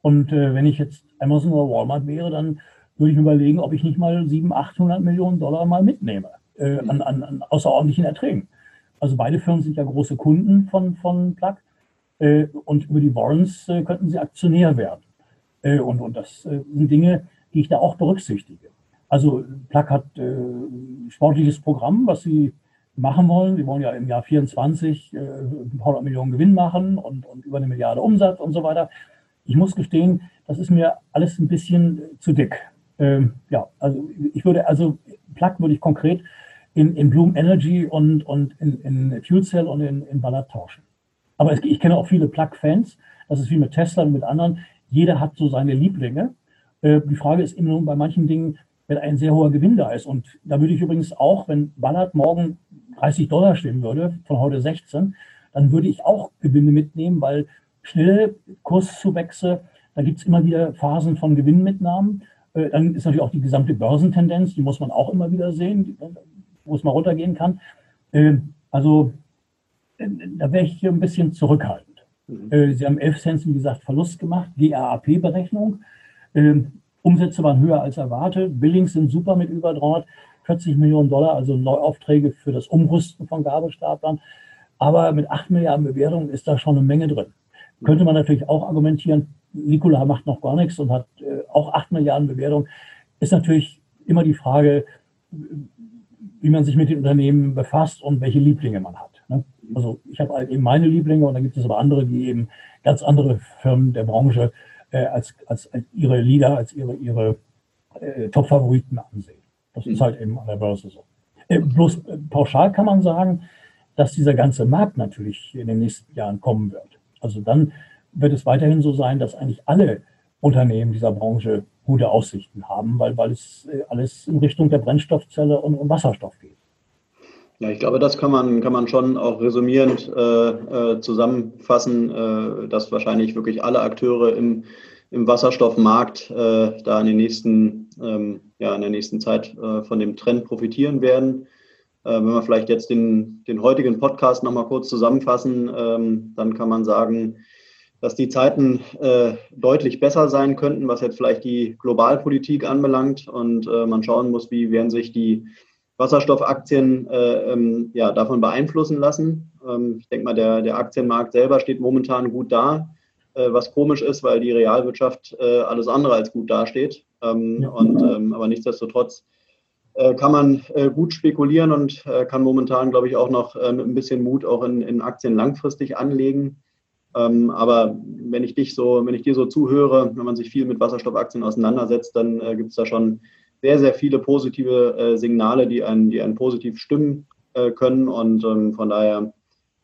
Und äh, wenn ich jetzt Amazon oder Walmart wäre, dann würde ich mir überlegen, ob ich nicht mal 700, 800 Millionen Dollar mal mitnehme äh, an, an, an, außerordentlichen Erträgen. Also beide Firmen sind ja große Kunden von, von Plug äh, und über die Warrants äh, könnten sie Aktionär werden. Äh, und, und das äh, sind Dinge, die ich da auch berücksichtige. Also Plug hat ein sportliches Programm, was sie machen wollen. Sie wollen ja im Jahr 24 ein paar hundert Millionen Gewinn machen und, und über eine Milliarde Umsatz und so weiter. Ich muss gestehen, das ist mir alles ein bisschen zu dick. Ähm, ja, also ich würde, also Plug würde ich konkret in, in Bloom Energy und, und in, in Fuel Cell und in, in Ballard tauschen. Aber es, ich kenne auch viele Plug-Fans. Das ist wie mit Tesla und mit anderen. Jeder hat so seine Lieblinge. Äh, die Frage ist immer nur bei manchen Dingen, wenn ein sehr hoher Gewinn da ist. Und da würde ich übrigens auch, wenn Ballard morgen 30 Dollar stehen würde, von heute 16, dann würde ich auch Gewinne mitnehmen, weil schnelle Kurszuwächse. Da gibt es immer wieder Phasen von Gewinnmitnahmen. Äh, dann ist natürlich auch die gesamte Börsentendenz, die muss man auch immer wieder sehen, wo es mal runtergehen kann. Äh, also äh, da wäre ich hier ein bisschen zurückhaltend. Mhm. Sie haben 11 Cent, wie gesagt, Verlust gemacht, GAAP-Berechnung. Umsätze waren höher als erwartet. Billings sind super mit über 340 Millionen Dollar, also Neuaufträge für das Umrüsten von Gabelstaplern. Aber mit 8 Milliarden Bewertung ist da schon eine Menge drin. Könnte man natürlich auch argumentieren, Nikola macht noch gar nichts und hat äh, auch 8 Milliarden Bewertung. Ist natürlich immer die Frage, wie man sich mit den Unternehmen befasst und welche Lieblinge man hat. Ne? Also ich habe halt eben meine Lieblinge und dann gibt es aber andere, die eben ganz andere Firmen der Branche äh, als, als, ihre Leader, als ihre, ihre äh, Top-Favoriten ansehen. Das ist halt eben an der Börse so. Äh, bloß äh, pauschal kann man sagen, dass dieser ganze Markt natürlich in den nächsten Jahren kommen wird. Also dann wird es weiterhin so sein, dass eigentlich alle Unternehmen dieser Branche gute Aussichten haben, weil, weil es äh, alles in Richtung der Brennstoffzelle und, und Wasserstoff geht. Ja, ich glaube, das kann man, kann man schon auch resümierend äh, äh, zusammenfassen, äh, dass wahrscheinlich wirklich alle Akteure im, im Wasserstoffmarkt äh, da in den nächsten ähm, ja, in der nächsten Zeit äh, von dem Trend profitieren werden. Wenn wir vielleicht jetzt den, den heutigen Podcast nochmal kurz zusammenfassen, ähm, dann kann man sagen, dass die Zeiten äh, deutlich besser sein könnten, was jetzt vielleicht die Globalpolitik anbelangt und äh, man schauen muss, wie werden sich die Wasserstoffaktien äh, ähm, ja, davon beeinflussen lassen. Ähm, ich denke mal, der, der Aktienmarkt selber steht momentan gut da, äh, was komisch ist, weil die Realwirtschaft äh, alles andere als gut dasteht. Ähm, ja. und, ähm, aber nichtsdestotrotz äh, kann man gut spekulieren und kann momentan, glaube ich, auch noch mit ein bisschen Mut auch in, in Aktien langfristig anlegen. Ähm, aber wenn ich dich so, wenn ich dir so zuhöre, wenn man sich viel mit Wasserstoffaktien auseinandersetzt, dann äh, gibt es da schon sehr, sehr viele positive äh, Signale, die einen, die einen positiv stimmen äh, können. Und ähm, von daher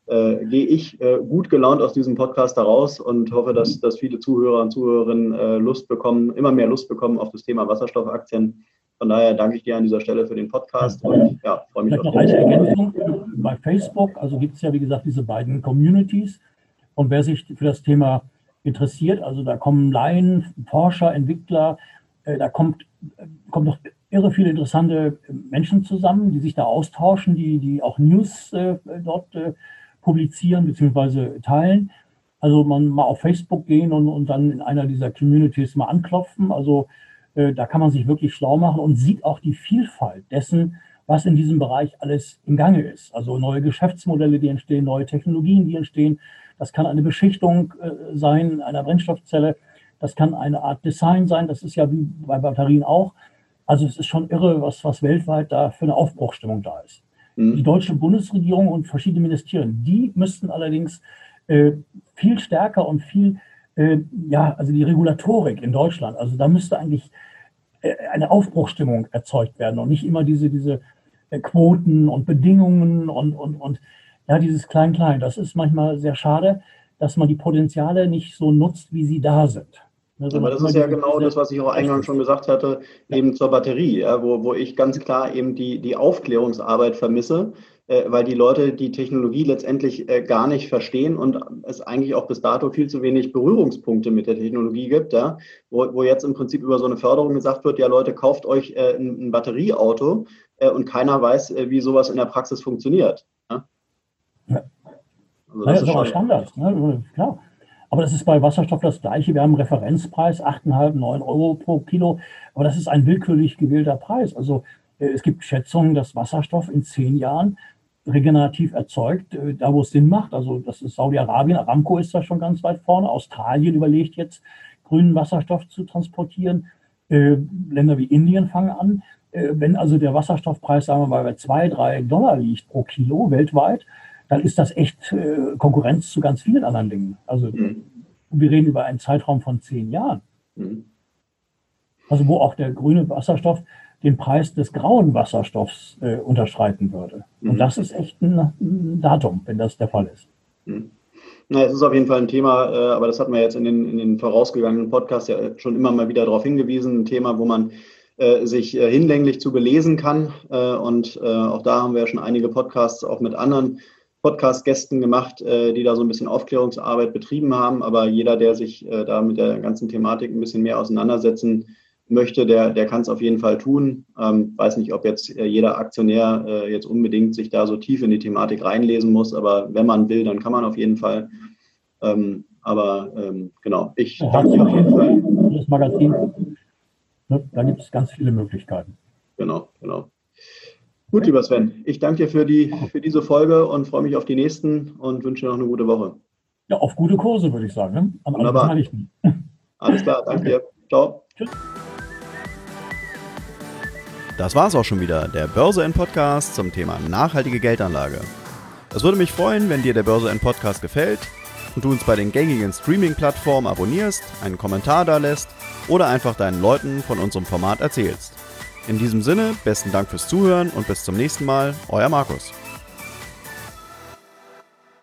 äh, gehe ich äh, gut gelaunt aus diesem Podcast heraus und hoffe, dass, dass viele Zuhörer und Zuhörerinnen äh, Lust bekommen, immer mehr Lust bekommen auf das Thema Wasserstoffaktien. Von daher danke ich dir an dieser Stelle für den Podcast und ja, freue mich Vielleicht auf noch eine Ergänzung. Bei Facebook, also gibt es ja, wie gesagt, diese beiden Communities. Und wer sich für das Thema interessiert, also da kommen Laien, Forscher, Entwickler, äh, da kommt, kommt noch irre viele interessante Menschen zusammen, die sich da austauschen, die, die auch News äh, dort äh, publizieren bzw. teilen. Also man mal auf Facebook gehen und, und dann in einer dieser Communities mal anklopfen. Also äh, da kann man sich wirklich schlau machen und sieht auch die Vielfalt dessen, was in diesem Bereich alles im Gange ist. Also neue Geschäftsmodelle, die entstehen, neue Technologien, die entstehen. Das kann eine Beschichtung äh, sein einer Brennstoffzelle. Das kann eine Art Design sein. Das ist ja wie bei Batterien auch. Also es ist schon irre, was, was weltweit da für eine Aufbruchstimmung da ist. Mhm. Die deutsche Bundesregierung und verschiedene Ministerien, die müssten allerdings äh, viel stärker und viel, äh, ja, also die Regulatorik in Deutschland, also da müsste eigentlich äh, eine Aufbruchstimmung erzeugt werden und nicht immer diese, diese äh, Quoten und Bedingungen und, und, und ja, dieses Klein-Klein. Das ist manchmal sehr schade, dass man die Potenziale nicht so nutzt, wie sie da sind. Also Aber das ist ja genau das, was ich auch eingangs schon gesagt hatte, eben zur Batterie, ja, wo, wo ich ganz klar eben die, die Aufklärungsarbeit vermisse, äh, weil die Leute die Technologie letztendlich äh, gar nicht verstehen und es eigentlich auch bis dato viel zu wenig Berührungspunkte mit der Technologie gibt, ja, wo, wo jetzt im Prinzip über so eine Förderung gesagt wird, ja Leute, kauft euch äh, ein, ein Batterieauto äh, und keiner weiß, äh, wie sowas in der Praxis funktioniert. Ja? Ja. Also das, ja, ist, aber Standard, ne? klar. Aber das ist bei Wasserstoff das Gleiche. Wir haben einen Referenzpreis, 8,5, 9 Euro pro Kilo. Aber das ist ein willkürlich gewählter Preis. Also äh, es gibt Schätzungen, dass Wasserstoff in zehn Jahren regenerativ erzeugt, äh, da wo es Sinn macht. Also das ist Saudi-Arabien, Aramco ist da schon ganz weit vorne. Australien überlegt jetzt, grünen Wasserstoff zu transportieren. Äh, Länder wie Indien fangen an. Wenn also der Wasserstoffpreis, sagen wir mal, bei zwei, drei Dollar liegt pro Kilo weltweit, dann ist das echt äh, Konkurrenz zu ganz vielen anderen Dingen. Also mhm. wir reden über einen Zeitraum von zehn Jahren. Mhm. Also wo auch der grüne Wasserstoff den Preis des grauen Wasserstoffs äh, unterschreiten würde. Mhm. Und das ist echt ein, ein, Datum, wenn das der Fall ist. Mhm. Na, es ist auf jeden Fall ein Thema, äh, aber das hatten wir jetzt in den, in den vorausgegangenen Podcasts ja schon immer mal wieder darauf hingewiesen, ein Thema, wo man äh, sich äh, hinlänglich zu belesen kann. Äh, und auch da haben wir ja schon einige Podcasts auch mit anderen Podcast-Gästen gemacht, äh, die da so ein bisschen Aufklärungsarbeit betrieben haben. Aber jeder, der sich da mit der ganzen Thematik ein bisschen mehr auseinandersetzen möchte, der, der kann es auf jeden Fall tun. Ähm, weiß nicht, ob jetzt äh, jeder Aktionär äh, jetzt unbedingt sich da so tief in die Thematik reinlesen muss, aber wenn man will, dann kann man auf jeden Fall. Ähm, aber ähm, genau, ich ja, danke auf jeden Fall. Das Magazin, ne, da gibt es ganz viele Möglichkeiten. Genau, genau. Gut, lieber Sven, ich danke dir für, die, für diese Folge und freue mich auf die nächsten und wünsche dir noch eine gute Woche. Ja, auf gute Kurse, würde ich sagen. Ne? Am Wunderbar. Alles klar, danke dir. Ciao. Tschüss. Das war's auch schon wieder, der Börse N Podcast zum Thema nachhaltige Geldanlage. Es würde mich freuen, wenn dir der Börse N Podcast gefällt und du uns bei den gängigen Streaming-Plattformen abonnierst, einen Kommentar da lässt oder einfach deinen Leuten von unserem Format erzählst. In diesem Sinne, besten Dank fürs Zuhören und bis zum nächsten Mal, euer Markus.